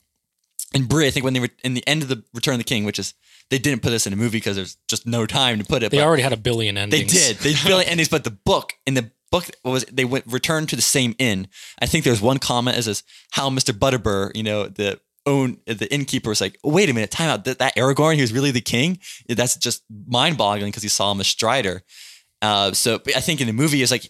and Bree, I think when they were in the end of the Return of the King, which is they didn't put this in a movie because there's just no time to put it. They already had a billion endings. they did. They really endings, but the book in the book was they went returned to the same inn. I think there's one comment as is how Mr. Butterbur, you know, the own the innkeeper was like, wait a minute, time out. That, that Aragorn, he was really the king. That's just mind boggling because he saw him as Strider. Uh, so but I think in the movie it's like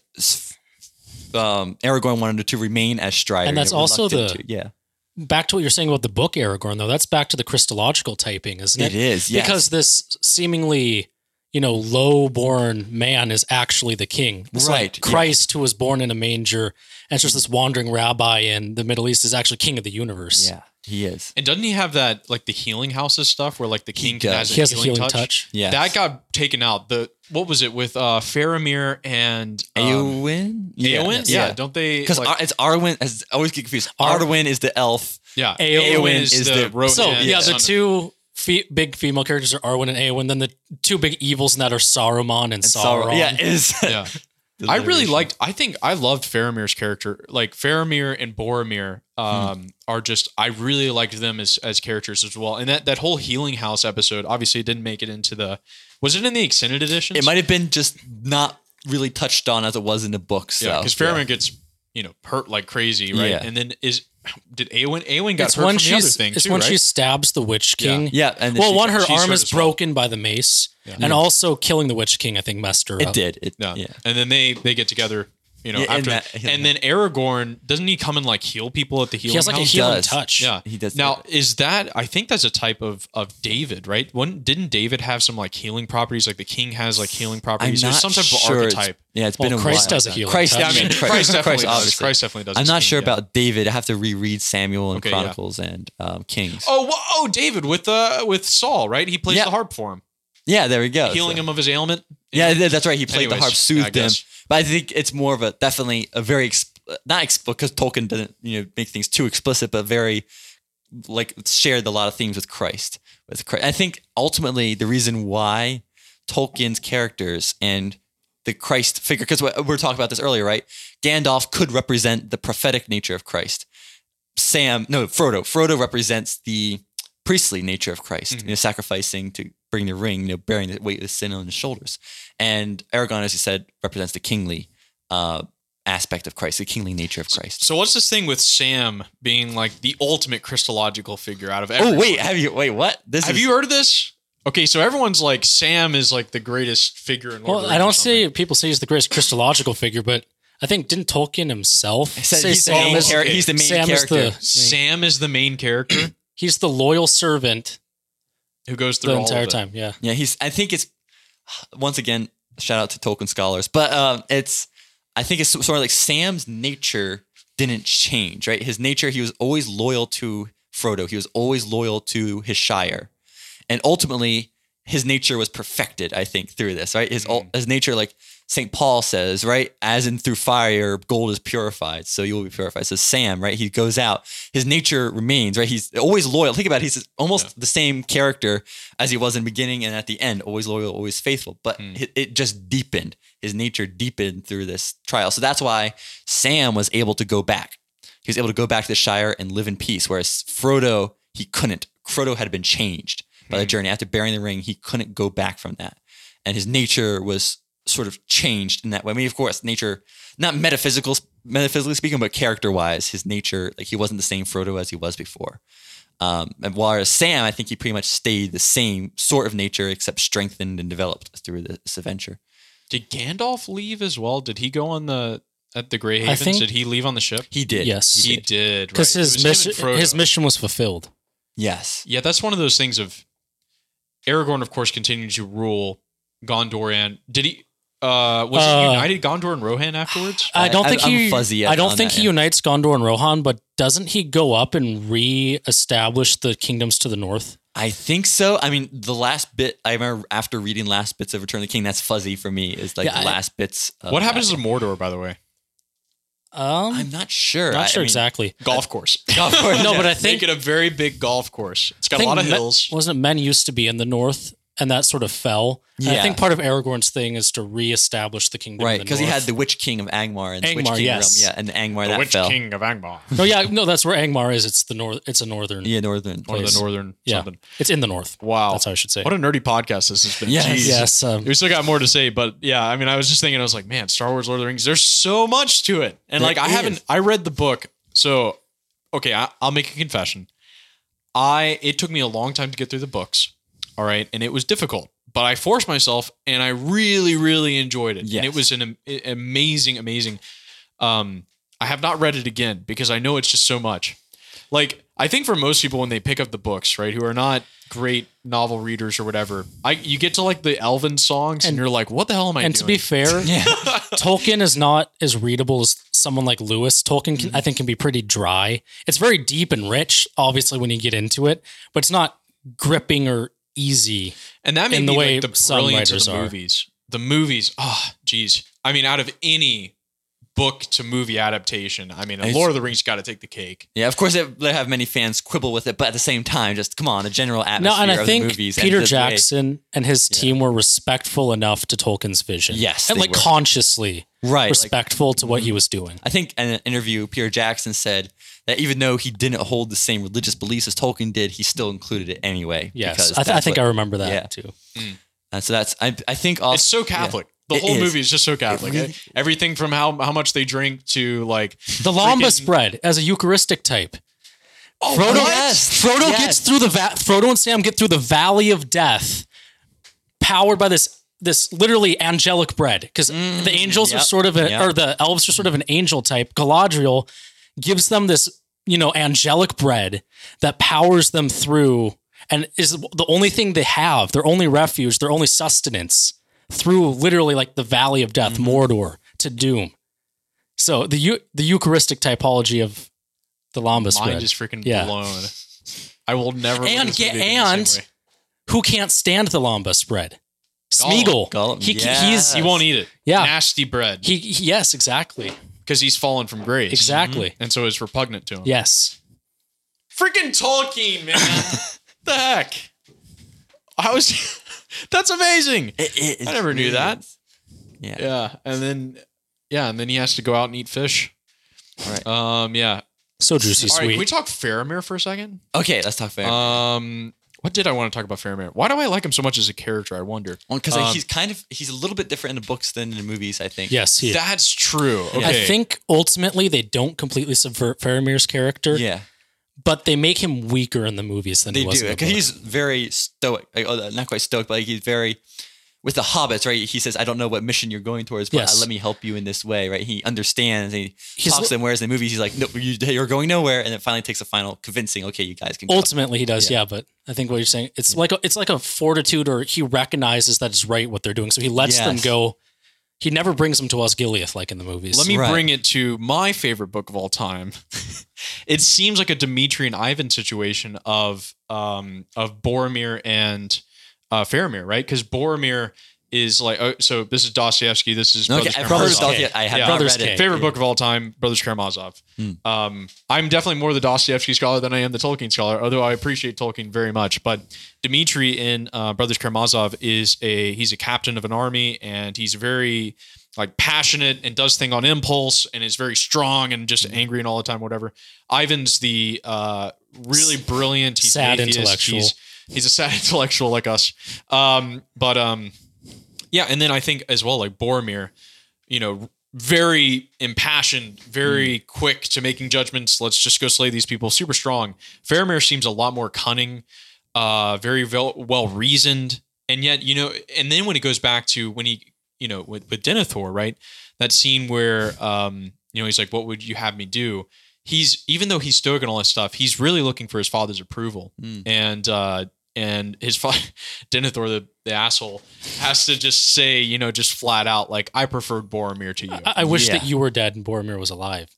um, Aragorn wanted to remain as Strider, And that's also the- to- yeah. Back to what you're saying about the book Aragorn, though. That's back to the Christological typing, isn't it? It is, yes. because this seemingly, you know, low-born man is actually the king. It's Right, like yeah. Christ, who was born in a manger, and it's just this wandering rabbi in the Middle East, is actually king of the universe. Yeah, he is. and doesn't he have that like the healing houses stuff where like the king can has a he has a healing, healing touch? touch. Yeah. That got taken out. The what was it with uh Faramir and um, Eowyn? Eowyn? Yeah, don't they? Because like- it's Arwen. I always get confused. Ar- Arwen is the elf. yeah, Eowyn Eowyn is, is the, the- So yeah, the two fe- big female characters are Arwen and Eowyn. Then the two big evils in that are Saruman and, Sauron. Yeah, is Yeah. I really liked. I think I loved Faramir's character. Like Faramir and Boromir um, are just. I really liked them as as characters as well. And that that whole Healing House episode, obviously, didn't make it into the. Was it in the extended edition? It might have been just not really touched on as it was in the books. Yeah, because Faramir gets you know hurt like crazy, right? Yeah. And then is did Eowyn Eowyn got It's hurt when from the other thing it's too, when right? she stabs the Witch King. Yeah, and then well, she- one her she's arm hurt is as well. broken by the mace, and also killing the Witch King. I think messed her It up. did. It, yeah. yeah. and then they they get together. You know, Yeah, and after that- and then Aragorn doesn't he come and like heal people at the healing He has like a healing does. touch. Yeah, He does Now, that. is that? I think that's a type of of David, right? When didn't David have some like healing properties? Like the king has like healing properties. I'm properties. not There's some type sure. of It's- Yeah, it's Well, been a Christ while. has a healing Christ, touch. yeah, I mean, Christ, Christ, definitely Christ, does. obviously. Christ definitely does. I'm not king, sure yeah. about David. I have to reread Samuel and Okay, yeah. Chronicles and um, Kings. Oh, wha- oh, David with uh with Saul, right? He plays Yeah. the harp for him, yeah, there we go. healing So- him of his ailment. Yeah, th- that's right. He played the harp, soothed him. But I think it's more of a definitely a very exp- not explicit because Tolkien didn't you know make things too explicit, but very like shared a lot of themes with Christ. With Christ, I think ultimately the reason why Tolkien's characters and the Christ figure, because we we were talking about this earlier, right? Gandalf could represent the prophetic nature of Christ. Sam, no, Frodo. Frodo represents the priestly nature of Christ, you know, sacrificing to bring the ring, you know, bearing the weight of the sin on his shoulders. And Aragorn, as you said, represents the kingly uh, aspect of Christ, the kingly nature of Christ. So what's this thing with Sam being like the ultimate Christological figure out of Oh wait, have you wait what? This have is, you heard of this? Okay, so everyone's like Sam is like the greatest figure in Lord of Well, I don't something. say people say he's the greatest Christological figure, but I think didn't Tolkien himself said say he's the Sam main is, char- he's the main Sam is character. the Sam is the main character he's the loyal servant who goes through the all entire of it. time. Yeah, Yeah, he's. I think it's once again shout out to Tolkien scholars, but um, it's. I think it's sort of like Sam's nature didn't change, right? His nature, he was always loyal to Frodo. He was always loyal to his Shire, and ultimately, his nature was perfected. I think through this, right? His ul- his nature, like Saint Paul says, right? As in through fire, gold is purified, so you will be purified. So Sam, right? He goes out. His nature remains, right? He's always loyal. Think about it. He's almost the same character as he was in the beginning and at the end. Always loyal, always faithful. But hmm. it, it just deepened. His nature deepened through this trial. So that's why Sam was able to go back. He was able to go back to the Shire and live in peace, whereas Frodo he couldn't. Frodo had been changed by the journey after bearing the ring. He couldn't go back from that, and his nature was sort of changed in that way. I mean, of course, nature, not metaphysical, metaphysically speaking, but character wise, his nature, like he wasn't the same Frodo as he was before. Um, and whereas Sam, I think he pretty much stayed the same sort of nature, except strengthened and developed through this adventure. Did Gandalf leave as well? Did he go on the at the Grey Havens? think- did he leave on the ship? He did. Yes. He did because right. His mission his mission was fulfilled. Yes. Yeah, that's one of those things of Aragorn, of course, continued to rule Gondorian. Did he? Uh, was Uh, he united Gondor and Rohan afterwards? I don't think I'm he. fuzzy I don't think that, he yeah. unites Gondor and Rohan, but doesn't he go up and re-establish the kingdoms to the north? I think so. I mean, the last bit I remember after reading last bits of Return of the King, that's fuzzy for me. Is like Yeah, the I- last bits. Of what happens that. to Mordor, by the way? Um, I'm not sure. not sure I mean, exactly. Golf course. Golf course. No, but I Make think it a very big golf course. It's got a lot of Men- hills. wasn't men used to be in the north, and that sort of fell. And I think part of Aragorn's thing is to re-establish the kingdom. Right, because he had the Witch King of Angmar and the Witch Angmar, King yes. realm. Yeah, and the Angmar that fell. Witch King of Angmar. No, yeah, no, that's where Angmar is. It's the north. It's a northern. Yeah, northern. One of Place. the northern Yeah, something. it's in the north. Wow. That's how I should say. What a nerdy podcast this has been. Yes. Jeez. yes, um, We still got more to say, but yeah, I mean, I was just thinking, I was like, man, Star Wars, Lord of the Rings, there's so much to it. And There like, I is. haven't, I read the book. So, okay, I, I'll make a confession. I, it took me a long time to get through the books. All right. And it was difficult, but I forced myself and I really, really enjoyed it. Yes. And it was an am- amazing, amazing. Um, I have not read it again because I know it's just so much. Like, I think for most people, when they pick up the books, right, who are not great novel readers or whatever, I you get to like the Elven songs and, And- you're like, what the hell am I and doing? to be fair, Yeah. Tolkien is not as readable as someone like Lewis. Tolkien, Mm-hmm. can, I think, can be pretty dry. It's very deep and rich, obviously, when you get into it, but it's not gripping or easy. And that may in the be way like the brilliance of the are. movies. The movies, ah, oh, geez. I mean, out of any book to movie adaptation. I mean, It's- Lord of the Rings got to take the cake. Yeah, of course they, they have many fans quibble with it, but at the same time, just come on, the general atmosphere. No, and I of the think movies. and Peter the way- Jackson and his team were respectful enough to Tolkien's vision. Yes, and they like were. consciously Right, like- respectful to what he was doing. I think in an interview, Peter Jackson said that even though he didn't hold the same religious beliefs as Tolkien did, he still included it anyway. Yes, because I, th- I think what- I remember that yeah. too. Mm. And so that's I, I think also It's so Catholic. The It whole is. movie is just so Catholic. really- Everything from how how much they drink to like The Lembas freaking- spread as a Eucharistic type. Oh, Frodo, yes, Frodo yes. gets through the va- Frodo and Sam get through the Valley of Death, powered by this this literally angelic bread. Because mm, the angels are sort of a, yep. or the elves are sort of an angel type. Galadriel gives them this you know angelic bread that powers them through, and is the only thing they have, their only refuge, their only sustenance through literally like the Valley of Death, mm-hmm. Mordor to Doom. So the the Eucharistic typology of the Lembas bread. Is freaking Yeah. blown. I will never. And get- and- who can't stand the lembas bread? Smeagol. Gollum, He, yes. he's he won't eat it. Yeah. nasty bread. he, he- yes, exactly. because he's fallen from grace. Exactly. Mm-hmm. and so it's repugnant to him. Yes. freaking Tolkien, man. the heck? I was. That's amazing. It- it- I never knew really that. is. Yeah. Yeah, and then yeah, and then he has to go out and eat fish. Right. Um. Yeah. So juicy All right. sweet. Can we talk Faramir for a second? Okay, let's talk fair. Um. What did I want to talk about Faramir? Why do I like him so much as a character? I wonder. Because um, he's kind of he's a little bit different in the books than in the movies. I think. yes. He, That's true. Okay. I think ultimately they don't completely subvert Faramir's character, Yeah, but they make him weaker in the movies than they he was do in the he's very stoic. Like, oh, not quite stoic, but like he's very with the hobbits. Right? He says, "I don't know what mission you're going towards, but uh, Yes. let me help you in this way." Right? He understands. And he He's talks li- them. Whereas in the movies, he's like, "No, you, you're going nowhere," and it finally takes a final convincing. Okay, you guys can. Ultimately, he does, yeah. But I think what you're saying, it's like a, it's like a fortitude, or he recognizes that it's right what they're doing, so he lets them go. He never brings them to Osgiliath like in the movies. Let me Right. bring it to my favorite book of all time. it seems like a Dimitri and Ivan situation of um of Boromir and uh Faramir, right? Because Boromir is like oh, so this is Dostoevsky, this is Okay, Brothers I've Karamazov. heard Brothers of K. Dostoevsky. I have Yeah. not Brothers read K. it. Favorite book of all time, Brothers Karamazov. Um, I'm definitely more the Dostoevsky scholar than I am the Tolkien scholar, although I appreciate Tolkien very much. But Dmitri in uh, Brothers Karamazov is a he's a captain of an army, and he's very like passionate and does thing on impulse, and is very strong and just angry and all the time, whatever. Ivan's the uh, really brilliant, he's Sad atheist, intellectual. He's, he's a sad intellectual like us. Um, but um, yeah, and then I think as well, like Boromir, you know, very impassioned, very quick to making judgments. Let's just go slay these people. Super strong. Faramir seems a lot more cunning, uh, very well, well reasoned, and yet you know. And then when it goes back to when he, you know, with with Denethor, right? That scene where um, you know, he's like, "What would you have me do?" He's even though he's stoic and all this stuff, he's really looking for his father's approval, and uh, and his father, Denethor, the, the asshole, has to just say, you know, just flat out, like, I preferred Boromir to you. I, I wish Yeah. that you were dead and Boromir was alive.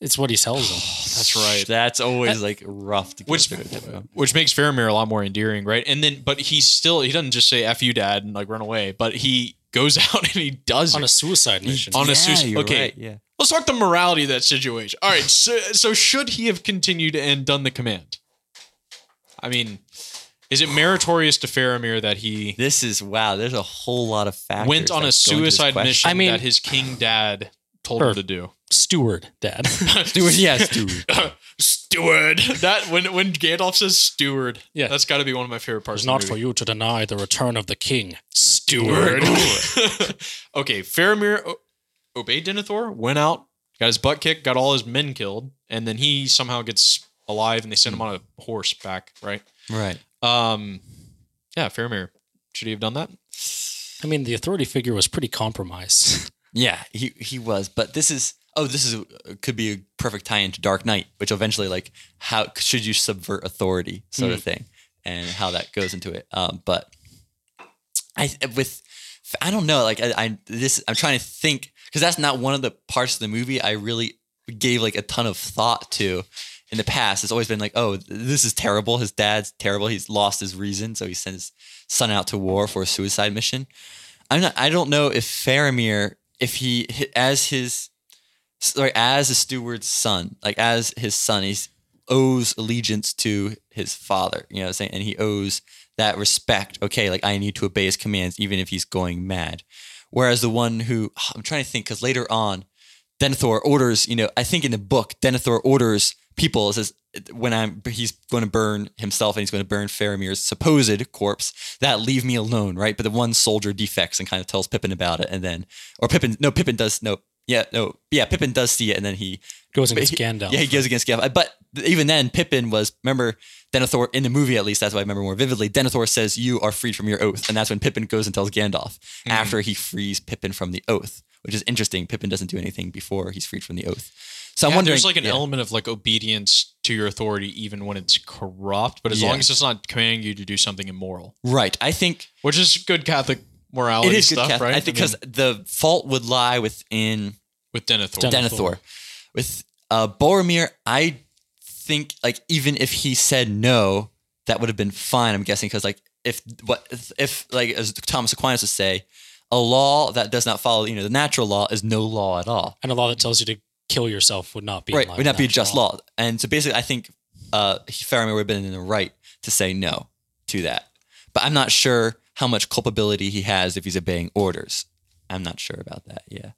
It's what he tells them. That's right. That's always like rough to go Which through. which makes Faramir a lot more endearing, right? And then, but he still he doesn't just say "f you, dad" and like run away, but he goes out and he does on it. a suicide mission. On a suicide- you're okay. right, yeah. Let's talk the morality of that situation. All right, so so should he have continued and done the command? I mean, is it meritorious to Faramir that he This is wow. There's a whole lot of factors. went on a that go into this suicide question. mission I mean- that his king dad told Or- him to do? Steward, Dad. Steward, yes, steward. steward. That when when Gandalf says steward, Yeah. that's got to be one of my favorite parts. It's of the not movie. for you to deny the return of the king, steward. okay, Faramir o- obeyed Denethor, went out, got his butt kicked, got all his men killed, and then he somehow gets alive, and they send him hmm. on a horse back. Right. right. Um. Yeah, Faramir. Should he have done that? I mean, the authority figure was pretty compromised. Yeah, he he was. But this is oh, this is could be a perfect tie into Dark Knight, which eventually like how should you subvert authority sort of thing, and how that goes into it. Um, but I with I don't know like I, I this I'm trying to think because that's not one of the parts of the movie I really gave like a ton of thought to. In the past, it's always been like, oh, this is terrible. His dad's terrible. He's lost his reason, so he sends his son out to war for a suicide mission. I'm not. I don't know if Faramir, if he as his sorry, as a steward's son, like as his son, he owes allegiance to his father. You know what I'm saying? And he owes that respect. Okay, like I need to obey his commands, even if he's going mad. Whereas the one who I'm trying to think, because later on, Denethor orders. You know, I think in the book, Denethor orders people says when I'm he's going to burn himself and he's going to burn Faramir's supposed corpse. That leave me alone, right? But the one soldier defects and kind of tells Pippin about it, and then or Pippin no Pippin does no yeah no yeah Pippin does see it, and then he Goes against he- Gandalf. Yeah, he goes against Gandalf. But even then, Pippin was remember Denethor in the movie at least. That's what I remember more vividly. Denethor says, "You are freed from your oath," and that's when Pippin goes and tells Gandalf mm-hmm. after he frees Pippin from the oath, which is interesting. Pippin doesn't do anything before he's freed from the oath. So I'm Yeah, wondering, there's like an yeah. element of like obedience to your authority, even when it's corrupt. But as Yeah. long as it's not commanding you to do something immoral, right? I think which is good Catholic morality it is good, stuff, Catholic. right? I think because the fault would lie within with Denethor, Den- Denethor. With uh, Boromir, I think like even if he said no, that would have been fine. I'm guessing because like if what if, if like as Thomas Aquinas would say, a law that does not follow you know the natural law is no law at all. and a law that tells you to kill yourself would not be right? Would not with be a natural just law. And so basically, I think uh, Faramir would have been in the right to say no to that. But I'm not sure how much culpability he has if he's obeying orders. I'm not sure about that. Yeah.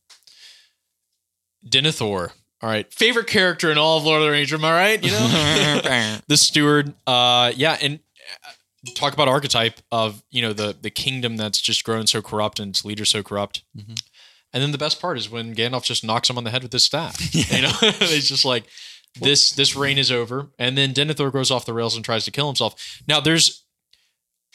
Denethor. All right, favorite character in all of Lord of the Rings. Am I right? You know, the steward. Uh, yeah, and uh, talk about archetype of you know the the kingdom that's just grown so corrupt and its leader so corrupt. Mm-hmm. And then the best part is when Gandalf just knocks him on the head with his staff. You know, it's just like this this reign is over, and then Denethor goes off the rails and tries to kill himself. Now there's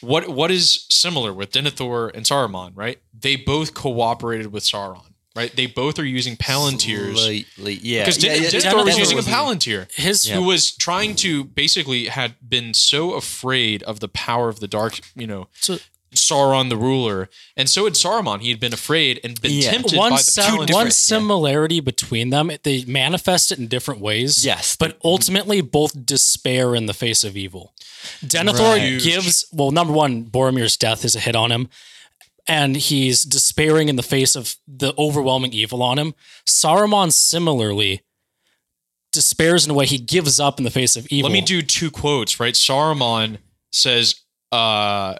what what is similar with Denethor and Saruman, right? They both cooperated with Sauron, right? They both are using Palantirs. Slightly, yeah. Because yeah, Den- yeah, Denethor was using a Palantir His who was trying to basically had been so afraid of the power of the dark, you know, So- Sauron the ruler, and so had Saruman. He had been afraid and been Yeah. tempted one by the sim- Palantir. one different, yeah. similarity between them. They manifest it in different ways. Yes. but ultimately both despair in the face of evil. Denethor Right. gives well, number one, Boromir's death is a hit on him, and he's despairing in the face of the overwhelming evil on him. Saruman similarly despairs in a way he gives up in the face of evil. Let me do two quotes. Right, Saruman says, uh,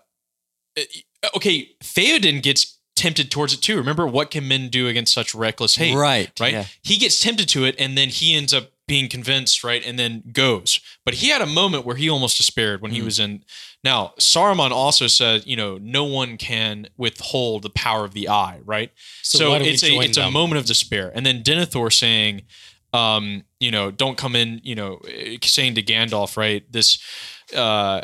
"Okay, Theoden gets." Tempted towards it too. Remember, what can men do against such reckless hate? Right, right. yeah. He gets tempted to it, and then he ends up being convinced, right, and then goes. But he had a moment where he almost despaired when he was in. Now, Saruman also said, you know, no one can withhold the power of the eye, right? So So, why don't we it's a it's a moment of despair, and then Denethor saying, um, you know, don't come in, you know, saying to Gandalf, right, this. Uh,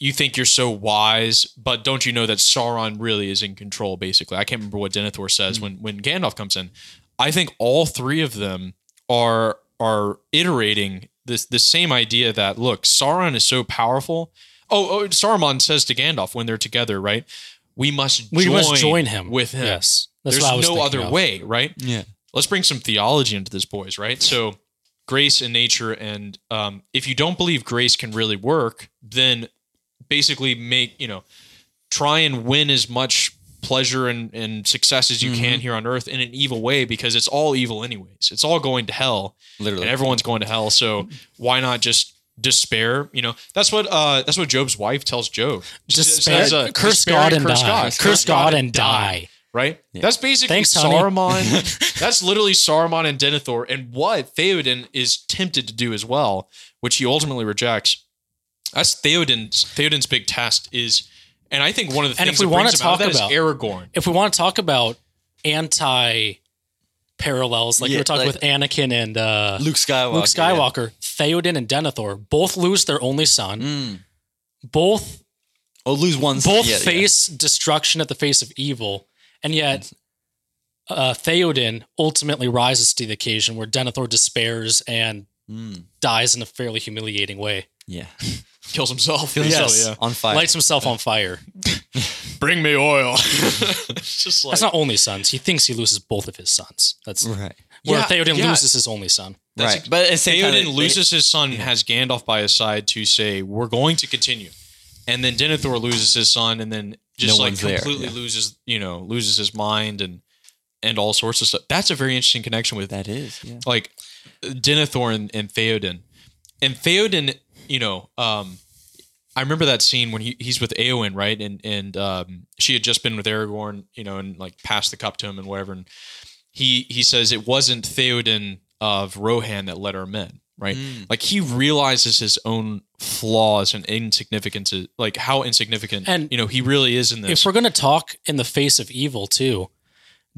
you think you're so wise, but don't you know that Sauron really is in control? Basically, I can't remember what Denethor says when when Gandalf comes in. I think all three of them are are iterating this the same idea that look, Sauron is so powerful. Oh, oh Saruman says to Gandalf when they're together, right? We must we join must join him with him. Yes, that's There's what I was no other of. way, right? Yeah. let's bring some theology into this, boys, right? So, grace and nature, and um, if you don't believe grace can really work, then basically make you know try and win as much pleasure and, and success as you Mm-hmm. can here on earth in an evil way because it's all evil anyways it's all going to hell Literally. and everyone's going to hell so why not just despair you know that's what uh that's what Job's wife tells job Despair, says, uh, curse despair God and curse die. God. Curse God and die. right? That's basically Thanks. Saruman. that's literally Saruman and Denethor, and what Theoden is tempted to do as well, which he ultimately rejects. That's Theoden's Theoden's big test is, and I think one of the And things if we wanna brings him talk that is about- Aragorn. If we want to talk about anti parallels, like Yeah, we were talking like- with Anakin and uh, Luke Skywalker. Luke Skywalker, Theoden and Denethor both lose their only son. Mm. Both Oh, lose one. both yeah, yeah. face destruction at the face of evil, and yet uh, Theoden ultimately rises to the occasion where Denethor despairs and Mm. dies in a fairly humiliating way. Yeah. Kills himself. Yes. So, yeah. On fire. Lights himself on fire. Bring me oil. it's just like That's not only sons. He thinks he loses both of his sons. That's Right. where Yeah, Theoden yeah. loses his only son. That's right. But at the same time, Theoden it- loses his son, has Gandalf by his side to say, "We're going to continue," and then Denethor loses his son, and then just No like one's there, completely yeah. loses, you know, loses his mind, and and all sorts of stuff. That's a very interesting connection with That is. Yeah. like Denethor and, and Theoden. And Theoden, you know, um, I remember that scene when he, he's with Eowyn, right? And and um, she had just been with Aragorn, you know, and like passed the cup to him and whatever. And he he says it wasn't Theoden of Rohan that led our men, right? Like he realizes his own flaws and insignificance, like how insignificant, And you know, he really is in this. If we're going to talk in the face of evil too,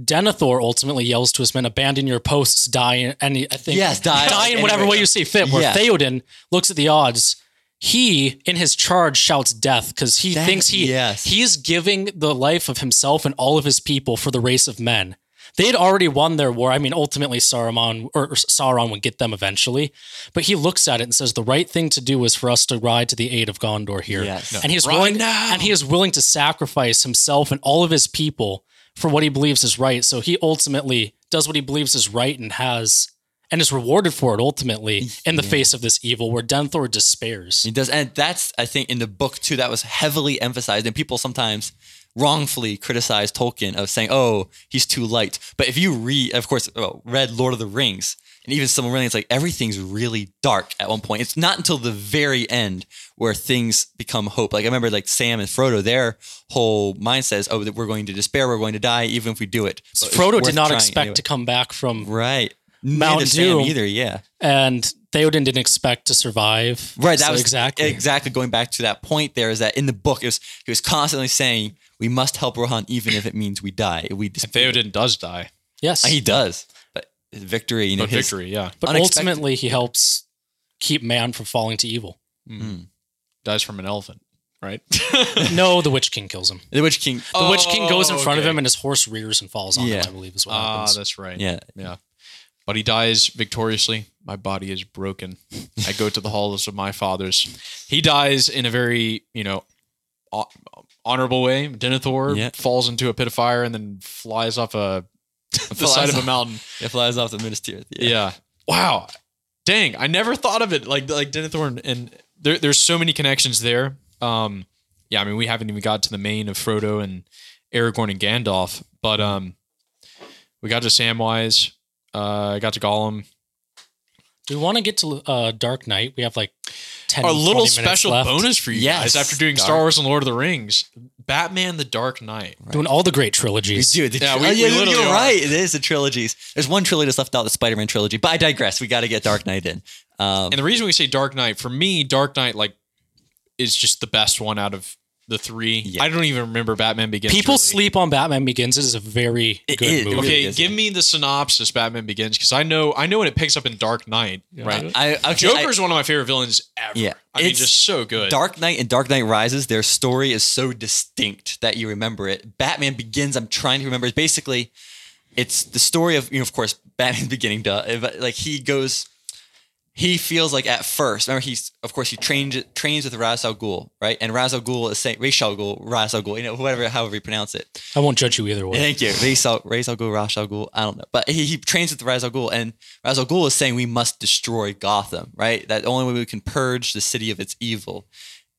Denethor ultimately yells to his men, "Abandon your posts, die." in- And I think Yes, die. die in whatever way you see fit. Where Yeah. Theoden looks at the odds, he in his charge shouts death because he That- thinks he yes. he is giving the life of himself and all of his people for the race of men. They had already won their war. I mean, ultimately Saruman or or Sauron would get them eventually, but he looks at it and says the right thing to do is for us to ride to the aid of Gondor here. Yes. No. And he's Ride willing now. and he is willing to sacrifice himself and all of his people for what he believes is right. So he ultimately does what he believes is right and has and is rewarded for it ultimately in the face of this evil where Denethor despairs. He does, and that's I think in the book too. That was heavily emphasized, and people sometimes wrongfully criticize Tolkien of saying, "Oh, he's too light." But if you read, of course, well, read Lord of the Rings, and even Silmarillion, it's like everything's really dark at one point. It's not until the very end where things become hope. Like I remember, like Sam and Frodo, their whole mindset is, "Oh, that we're going to despair, we're going to die, even if we do it." But it's Frodo did not expect anyway. to come back from right. Mount Neither Sam Doom. either. Yeah. and Theoden didn't expect to survive. Right. That So was exactly exactly going back to that point. There is that in the book, it was he was constantly saying we must help Rohan even if it means we die. We and Theoden does die, yes. he does, but his victory, you know, but his, victory, yeah, but unexpected. ultimately, he helps keep man from falling to evil. dies from an elephant, right? no, the Witch King kills him. the Witch King. The Witch King goes in front of him, and his horse rears and falls on Yeah. him. I believe is what Ah, happens. that's right. Yeah. yeah. But he dies victoriously. My body is broken. I go to the halls of my fathers. He dies in a very, you know, honorable way. Denethor Yeah. falls into a pit of fire and then flies off a the side of a mountain. It flies off the Minister. Yeah. yeah. Wow. Dang, I never thought of it like like Denethor and, and there, there's so many connections there. Um, yeah, I mean we haven't even got to the main of Frodo and Aragorn and Gandalf, but um, we got to Samwise. Uh, I got to Gollum. Do we want to get to uh, Dark Knight? We have like 10 A little special left. bonus for you Yes. guys after doing Dark- Star Wars and Lord of the Rings. Batman: The Dark Knight. Doing all the great trilogies. We trilogies. do. The Yeah, tri- we- oh, we you're are. right. It is the trilogies. There's one trilogy that's left out, the Spider-Man trilogy. But I digress. We got to get Dark Knight in. Um, And the reason we say Dark Knight, for me, Dark Knight like is just the best one out of the three. Yeah. I don't even remember Batman Begins. People really. sleep on Batman Begins. It is a very It good is. Movie. really Okay, is. give me the synopsis. Batman Begins because I know I know when it picks up in Dark Knight, right? I, okay, Joker's one of my favorite villains ever. Yeah, I mean, it's just so good. Dark Knight and Dark Knight Rises, their story is so distinct that you remember it. Batman Begins, I'm trying to remember. It's basically, it's the story of, you know, of course, Batman's beginning, duh. Like he goes, he feels like at first, remember he's, of course, he trains trains with Ra's al Ghul, right? And Ra's al Ghul is saying, Ra's al Ghul, Ra's al Ghul, you know, whatever, however you pronounce it. I won't judge you either way. Thank you. Ra's al, Ra's al Ghul, Ra's al Ghul, I don't know. But he, he trains with Ra's al Ghul, and Ra's al Ghul is saying we must destroy Gotham, right? That the only way we can purge the city of its evil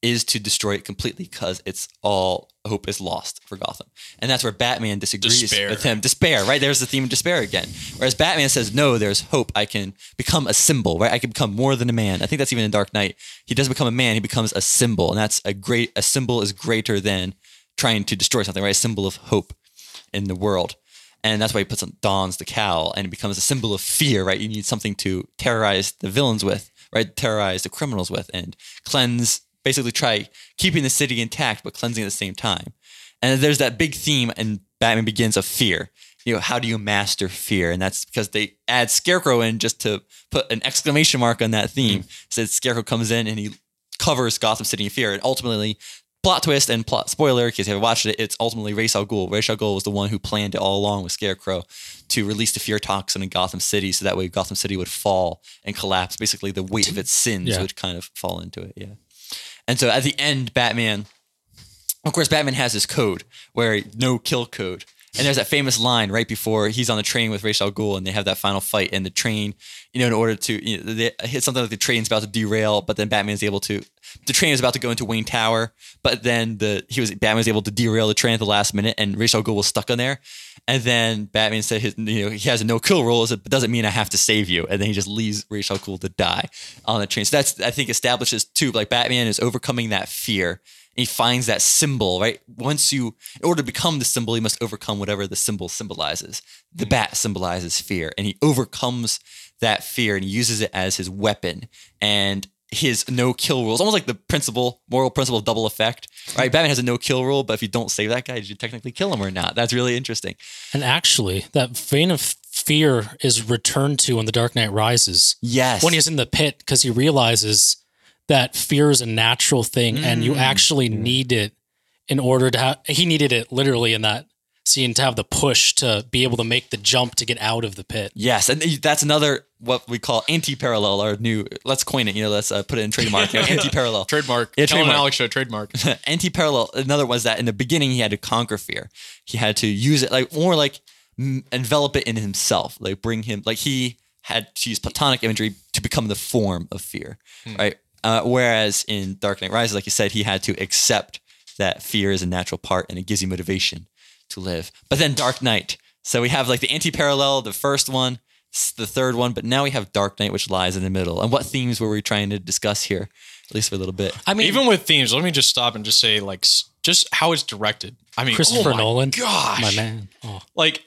is to destroy it completely because it's all hope is lost for Gotham. And that's where Batman disagrees Despair. with him. Despair, right? There's the theme of despair again. Whereas Batman says, no, there's hope. I can become a symbol, right? I can become more than a man. I think that's even in Dark Knight. He doesn't become a man, he becomes a symbol. And that's a great, a symbol is greater than trying to destroy something, right? A symbol of hope in the world. And that's why he puts on dons the cowl and it becomes a symbol of fear, right? You need something to terrorize the villains with, right? Terrorize the criminals with and cleanse, basically try keeping the city intact, but cleansing at the same time. And there's that big theme in Batman Begins of fear. You know, how do you master fear? And that's because they add Scarecrow in just to put an exclamation mark on that theme. Mm. Says Scarecrow comes in and he covers Gotham City in fear. And ultimately, plot twist and plot spoiler, in case you haven't watched it, it's ultimately Ra's al Ghul. Ra's al Ghul was the one who planned it all along with Scarecrow to release the fear toxin in Gotham City, so that way Gotham City would fall and collapse. Basically, the weight of its sins Yeah. would kind of fall into it. Yeah. And so at the end, Batman, of course, Batman has his code where no kill code. And there's that famous line right before he's on the train with Ra's al and they have that final fight. And the train, you know, in order to you know, they hit something like the train's about to derail, but then Batman's able to. The train is about to go into Wayne Tower, but then the he was Batman was able to derail the train at the last minute, and Ra's al was stuck on there. And then Batman said his, you know, he has a no kill rule, but doesn't mean I have to save you. And then he just leaves Ra's al Ghul to die on the train. So that's I think establishes too, like Batman is overcoming that fear. And he finds that symbol, right? Once you, in order to become the symbol, you must overcome whatever the symbol symbolizes. The hmm. bat symbolizes fear, and he overcomes that fear and he uses it as his weapon. And his no kill rule is almost like the principle, moral principle of double effect, right? Hmm. Batman has a no kill rule, but if you don't save that guy, did you technically kill him or not? That's really interesting. And actually, that vein of fear is returned to in The Dark Knight Rises. Yes. When he's in the pit because he realizes that fear is a natural thing and you hmm. actually need it in order to have, he needed it literally in that scene to have the push to be able to make the jump to get out of the pit. Yes, and that's another what we call anti-parallel, our new. Let's coin it. You know, let's uh, put it in trademark. You know, anti-parallel. Trademark. Yeah, Kellen trademark. Alex show trademark. anti-parallel. Another was that in the beginning he had to conquer fear. He had to use it like more like mm, envelop it in himself, like bring him like he had to use platonic imagery to become the form of fear, right? Uh, whereas in Dark Knight Rises, like you said, he had to accept that fear is a natural part and it gives you motivation to live. But then Dark Knight. So we have like the anti-parallel, the first one, the third one, but now we have Dark Knight, which lies in the middle. And what themes were we trying to discuss here, at least for a little bit? I mean, Even with themes, let me just stop and just say, like, just how it's directed. I mean, Christopher oh my Nolan, gosh, my man. Oh, like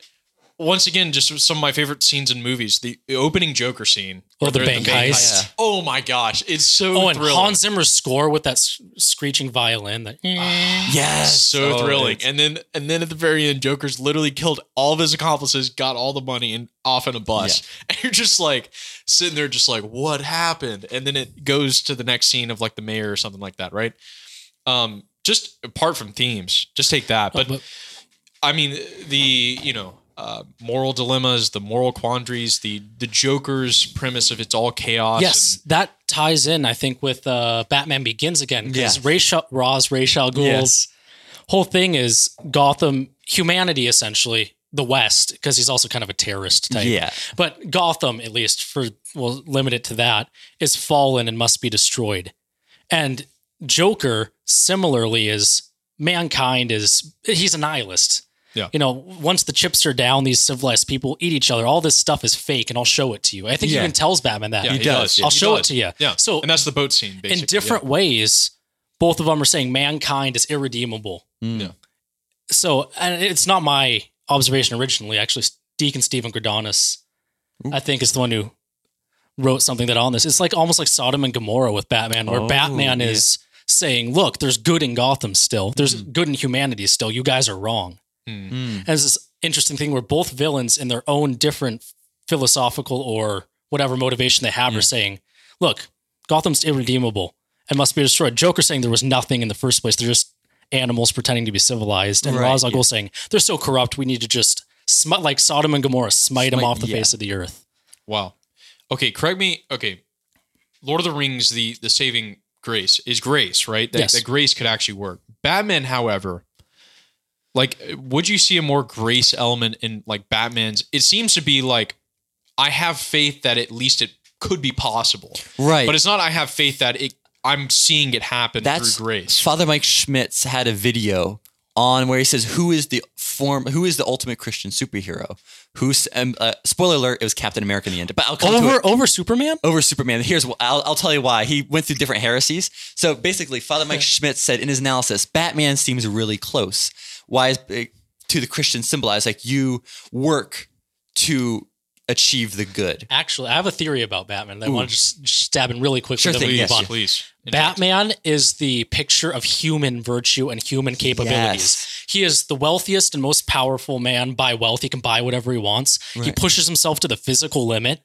once again, just some of my favorite scenes in movies. The opening Joker scene. Oh, the they're at bank heist. Oh my gosh, it's so oh and thrilling. Hans Zimmer's score with that s- screeching violin. That Yes, so Oh, thrilling. it's- And then and then at the very end, Joker's literally killed all of his accomplices, got all the money, and off in a bus. And you're just like sitting there, just like, what happened? And then it goes to the next scene of like the mayor or something like that, right? Um, just apart from themes, just take that. But, but- I mean, the you know. Uh, moral dilemmas, the moral quandaries, the the Joker's premise of it's all chaos. Yes, that ties in, I think, with uh, Batman Begins again. Because Yeah. Ra's Ra's al Ghul's Yes. whole thing is Gotham, humanity essentially, the West, because he's also kind of a terrorist type. Yeah. But Gotham, at least for we'll limit it to that, is fallen and must be destroyed. And Joker, similarly, is mankind is he's a nihilist. Yeah. You know, once the chips are down, these civilized people eat each other. All this stuff is fake, and I'll show it to you. I think he even tells Batman that. Yeah, He does. I'll He show does. it to you. Yeah. So and that's the boat scene, basically. in different ways, both of them are saying mankind is irredeemable. Hmm. Yeah. So, and it's not my observation originally. Actually, Deacon Steven Greydanus, I think, is the one who wrote something that on this. It's like almost like Sodom and Gomorrah with Batman, where Oh, Batman yeah. is saying, "Look, there's good in Gotham still. There's hmm. good in humanity still. You guys are wrong." Hmm. And it's this interesting thing where both villains, in their own different philosophical or whatever motivation they have, are saying, "Look, Gotham's irredeemable and must be destroyed." Joker saying there was nothing in the first place. They're just animals pretending to be civilized, and Right, Ra's al yeah. Ghul saying they're so corrupt. We need to just smite like Sodom and Gomorrah, smite, them off the yeah. face of the earth. Wow. Okay, correct me. Okay, Lord of the Rings, the the saving grace is grace, right? That, Yes. that grace could actually work. Batman, however, like, would you see a more grace element in like Batman's? It seems to be like, I have faith that at least it could be possible, Right. but it's not. I have faith that it. I'm seeing it happen That's through grace. Father Mike Schmitz had a video on where he says, "Who is the form? Who is the ultimate Christian superhero? Who's um, uh, spoiler alert? It was Captain America in the end. But I'll come to Over it. over Superman. over Superman. Here's wh- I'll, I'll tell you why. He went through different heresies. So basically, Father Mike Schmitz said in his analysis, Batman seems really close. Why is uh, to the Christian symbolized like you work to achieve the good? Actually, I have a theory about Batman that I want to just just stab in really quickly. Sure thing, yes, on. Please, Batman is the picture of human virtue and human capabilities. Yes. He is the wealthiest and most powerful man by wealth. He can buy whatever he wants. He pushes himself to the physical limit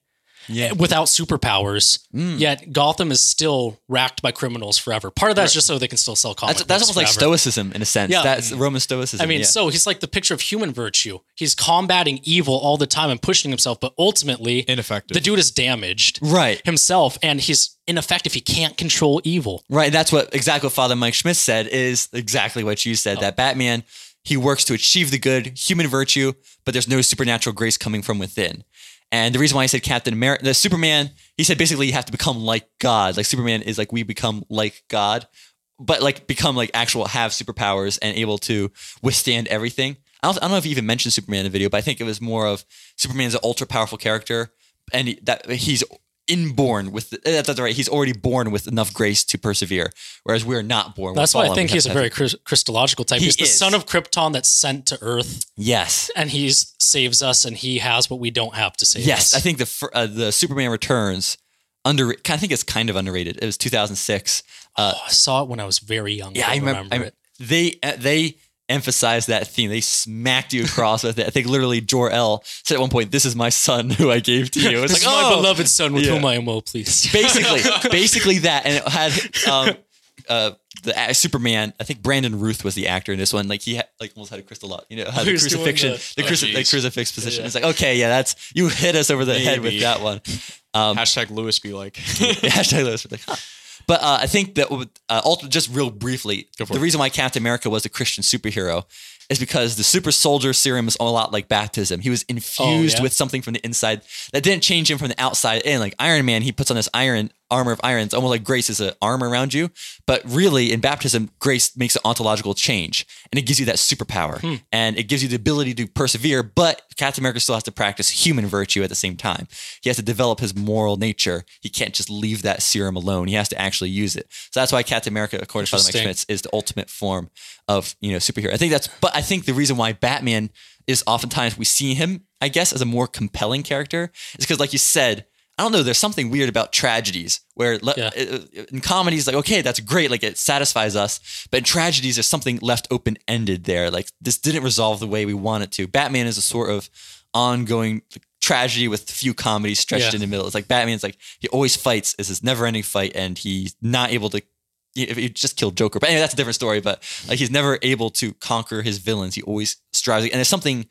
Yeah. without superpowers. Mm. Yet Gotham is still racked by criminals forever. Part of that's just so they can still sell comics. That's, that's almost like stoicism in a sense. Yeah. That's Roman stoicism. I mean, yeah. so he's like the picture of human virtue. He's combating evil all the time and pushing himself, but ultimately, ineffective. the dude is damaged right. himself and he's ineffective. He can't control evil. Right. That's what exactly what Father Mike Schmitz said is exactly what you said. That Batman, he works to achieve the good, human virtue, but there's no supernatural grace coming from within. And the reason why I said Captain America, the Superman, he said basically you have to become like God. Like Superman is like we become like God, but like become like actual have superpowers and able to withstand everything. I don't, I don't know if he even mentioned Superman in the video, but I think it was more of Superman's an ultra powerful character, and he, that he's inborn with. The, that's right. He's already born with enough grace to persevere, whereas we're not born. That's why I think he's a very Christological type. He he's the is. son of Krypton that's sent to Earth, yes. and he saves us, and he has what we don't have to save Yes, us. I think the uh, the Superman Returns under. I think it's kind of underrated. It was 2006. Uh, Oh, I saw it when I was very young. yeah, I remember. I, it. they uh, they emphasized that theme. They smacked you across with it. I think literally Jor El said at one point, "This is my son who I gave to you." It's like, is my oh, beloved son with Yeah. whom I am well pleased. basically, basically that, and it had um, uh, the uh, Superman. I think Brandon Routh was the actor in this one. Like he had, like almost had a crystal lot, you know, had the crucifixion, the- the, Oh, cruci- the crucifix position. Yeah. It's like, okay, yeah, that's you hit us over the head with that one. Um, Hashtag Lewis be like. Hashtag Lewis. Be like, huh. But uh, I think that uh, just real briefly, the it. reason why Captain America was a Christian superhero is because the super soldier serum is a lot like baptism. He was infused yeah? with something from the inside that didn't change him from the outside in. Like Iron Man, he puts on this iron armor of iron. It's almost like grace is an armor around you. But really, in baptism, grace makes an ontological change and it gives you that superpower hmm. and it gives you the ability to persevere. But Captain America still has to practice human virtue at the same time. He has to develop his moral nature. He can't just leave that serum alone. He has to actually use it. So that's why Captain America, according to Father Mike. Schmitz, is the ultimate form of you know superhero. I think that's. But I think the reason why Batman is oftentimes we see him, I guess, as a more compelling character is because, like you said. I don't know. There's something weird about tragedies where le- Yeah. uh, in comedies, like, okay, that's great. Like it satisfies us. But in tragedies, there's something left open ended there. Like this didn't resolve the way we want it to. Batman is a sort of ongoing tragedy with a few comedies stretched Yeah. in the middle. It's like Batman's like, he always fights. It's this never ending fight and he's not able to. If he just killed Joker, but anyway, that's a different story. But like, he's never able to conquer his villains. He always strives, and there's something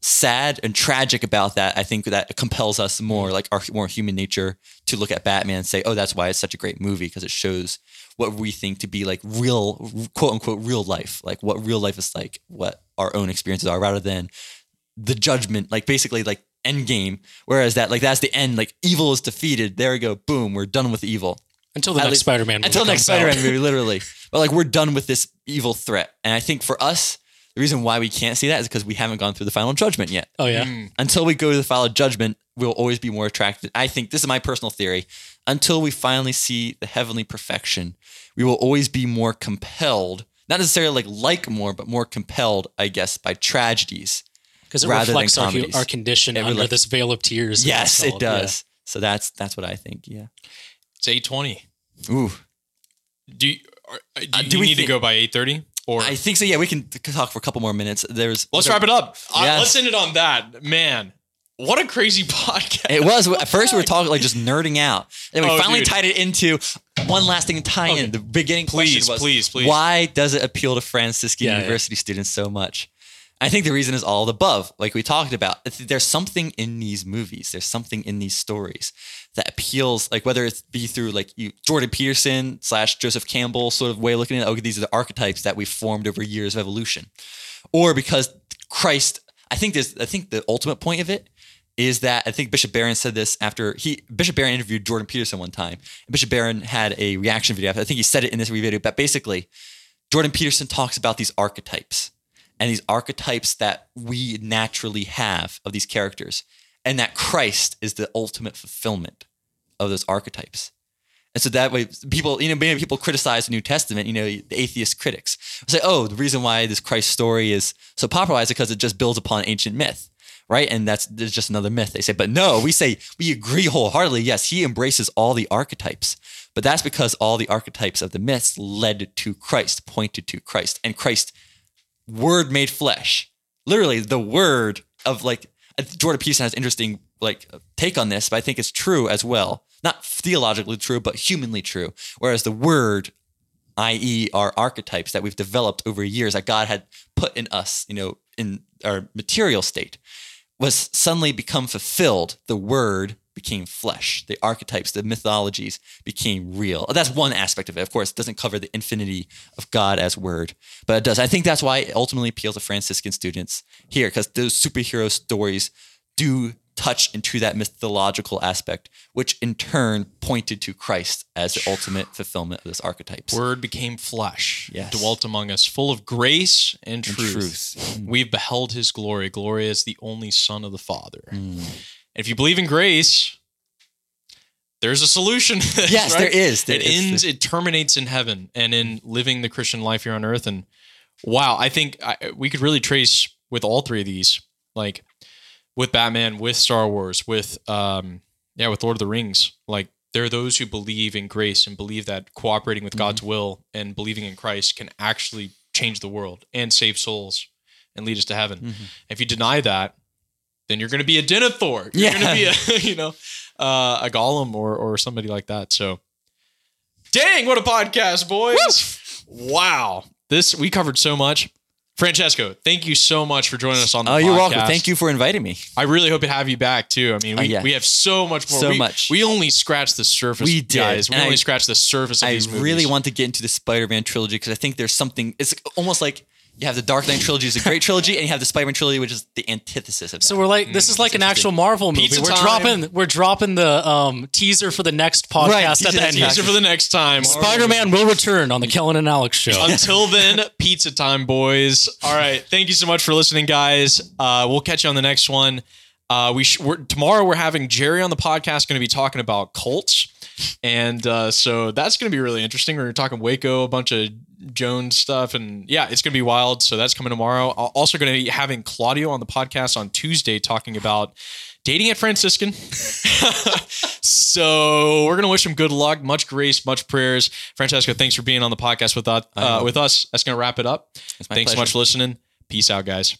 sad and tragic about that. I think that compels us more, mm. like our more human nature, to look at Batman and say, "Oh, that's why it's such a great movie because it shows what we think to be like real, quote unquote, real life, like what real life is like, what our own experiences are, rather than the judgment, like basically like end game. Whereas that, like that's the end, like evil is defeated. There we go, boom, we're done with evil. Until the At next least- Spider-Man. Until movie next. Spider-Man movie, literally. But like we're done with this evil threat, and I think for us, the reason why we can't see that is because we haven't gone through the final judgment yet Oh yeah. Mm. until we go to the final judgment, we'll always be more attracted. I think this is my personal theory. Until we finally see the heavenly perfection, we will always be more compelled, not necessarily like like more, but more compelled, I guess, by tragedies. Because it rather than reflects our, our condition It under reflects- this vale of tears. Yes, it all- does. So that's that's what I think. Yeah. It's eight twenty. Ooh. Do you, are, do Uh, you do we need to go by eight thirty? Or I think so. Yeah, we can talk for a couple more minutes. There's let's wrap it up. Yes. let's end it on that. Man, what a crazy podcast! It was at first we were talking like just nerding out, and then we Oh, finally dude. tied it into one last thing to tie in. The beginning Please, question was, please, please. why does it appeal to Franciscan Yeah, yeah. University students so much? I think the reason is all the above, like we talked about. There's something in these movies. There's something in these stories that appeals, like whether it be through like you Jordan Peterson slash Joseph Campbell sort of way of looking at, okay, these are the archetypes that we've formed over years of evolution, or because Christ. I think there's. I think the ultimate point of it is that I think Bishop Barron said this after he Bishop Barron interviewed Jordan Peterson one time. And Bishop Barron had a reaction video. I think he said it in this video, but basically, Jordan Peterson talks about these archetypes and these archetypes that we naturally have of these characters, and that Christ is the ultimate fulfillment of those archetypes. And so that way, people, you know, many people criticize the New Testament, you know, the atheist critics say, oh, the reason why this Christ story is so popularized is because it just builds upon ancient myth, right? And that's just another myth. They say, but no, we say, we agree wholeheartedly. Yes, he embraces all the archetypes, but that's because all the archetypes of the myths led to Christ, pointed to Christ. And Christ, word made flesh, literally the word of like, Jordan Peterson has interesting like take on this, but I think it's true as well. Not theologically true, but humanly true. Whereas the word, i.e., our archetypes that we've developed over years that God had put in us, you know, in our material state, was suddenly become fulfilled. The word became flesh. The archetypes, the mythologies became real. That's one aspect of it. Of course, it doesn't cover the infinity of God as word, but it does. I think that's why it ultimately appeals to Franciscan students here, because those superhero stories do touch into that mythological aspect, which in turn pointed to Christ as the ultimate fulfillment of this archetypes. Word became flesh, Yes. dwelt among us, full of grace and And truth. truth. We've beheld his glory, glory as the only Son of the Father. Mm. And if you believe in grace, there's a solution. to this, Yes, right? there is. There it is. ends, it terminates in heaven and in living the Christian life here on earth. And wow, I think I, we could really trace with all three of these, like with Batman, with Star Wars, with um, yeah, with Lord of the Rings. Like there are those who believe in grace and believe that cooperating with God's Mm-hmm. will and believing in Christ can actually change the world and save souls and lead us to heaven. Mm-hmm. If you deny that, then you're going to be a Denethor. You're Yeah. going to be a you know uh, a Gollum or or somebody like that. So, dang, what a podcast, boys! Wow, this we covered so much. Francesco, thank you so much for joining us on the Oh, podcast. you're welcome. Thank you for inviting me. I really hope to have you back too. I mean, we, Oh, yeah. we have so much more. So we, much. We only scratched the surface. We did. guys. We And only I- scratched the surface of I these movies. really want to get into the Spider-Man trilogy because I think there's something. It's almost like you have the Dark Knight trilogy is a great trilogy, and you have the Spider-Man trilogy, which is the antithesis of that. So we're like, this is like an actual Marvel movie. Pizza we're time. dropping, we're dropping the um, teaser for the next podcast Right, at the end. Teaser for the next time. Spider-Man will return on the Kellen and Alex show. Until then, pizza time, boys. All right. Thank you so much for listening, guys. Uh, we'll catch you on the next one. Uh, we sh- we're, tomorrow we're having Jerry on the podcast, going to be talking about cults, and uh, so that's going to be really interesting. We're talking Waco, a bunch of Jones stuff, and yeah, it's going to be wild. So that's coming tomorrow. Al- Also going to be having Claudio on the podcast on Tuesday, talking about dating at Franciscan. so we're gonna wish him good luck, much grace, much prayers. Francesco, thanks for being on the podcast with us. Uh, with us, that's gonna wrap it up. Thanks so much for listening. Peace out, guys.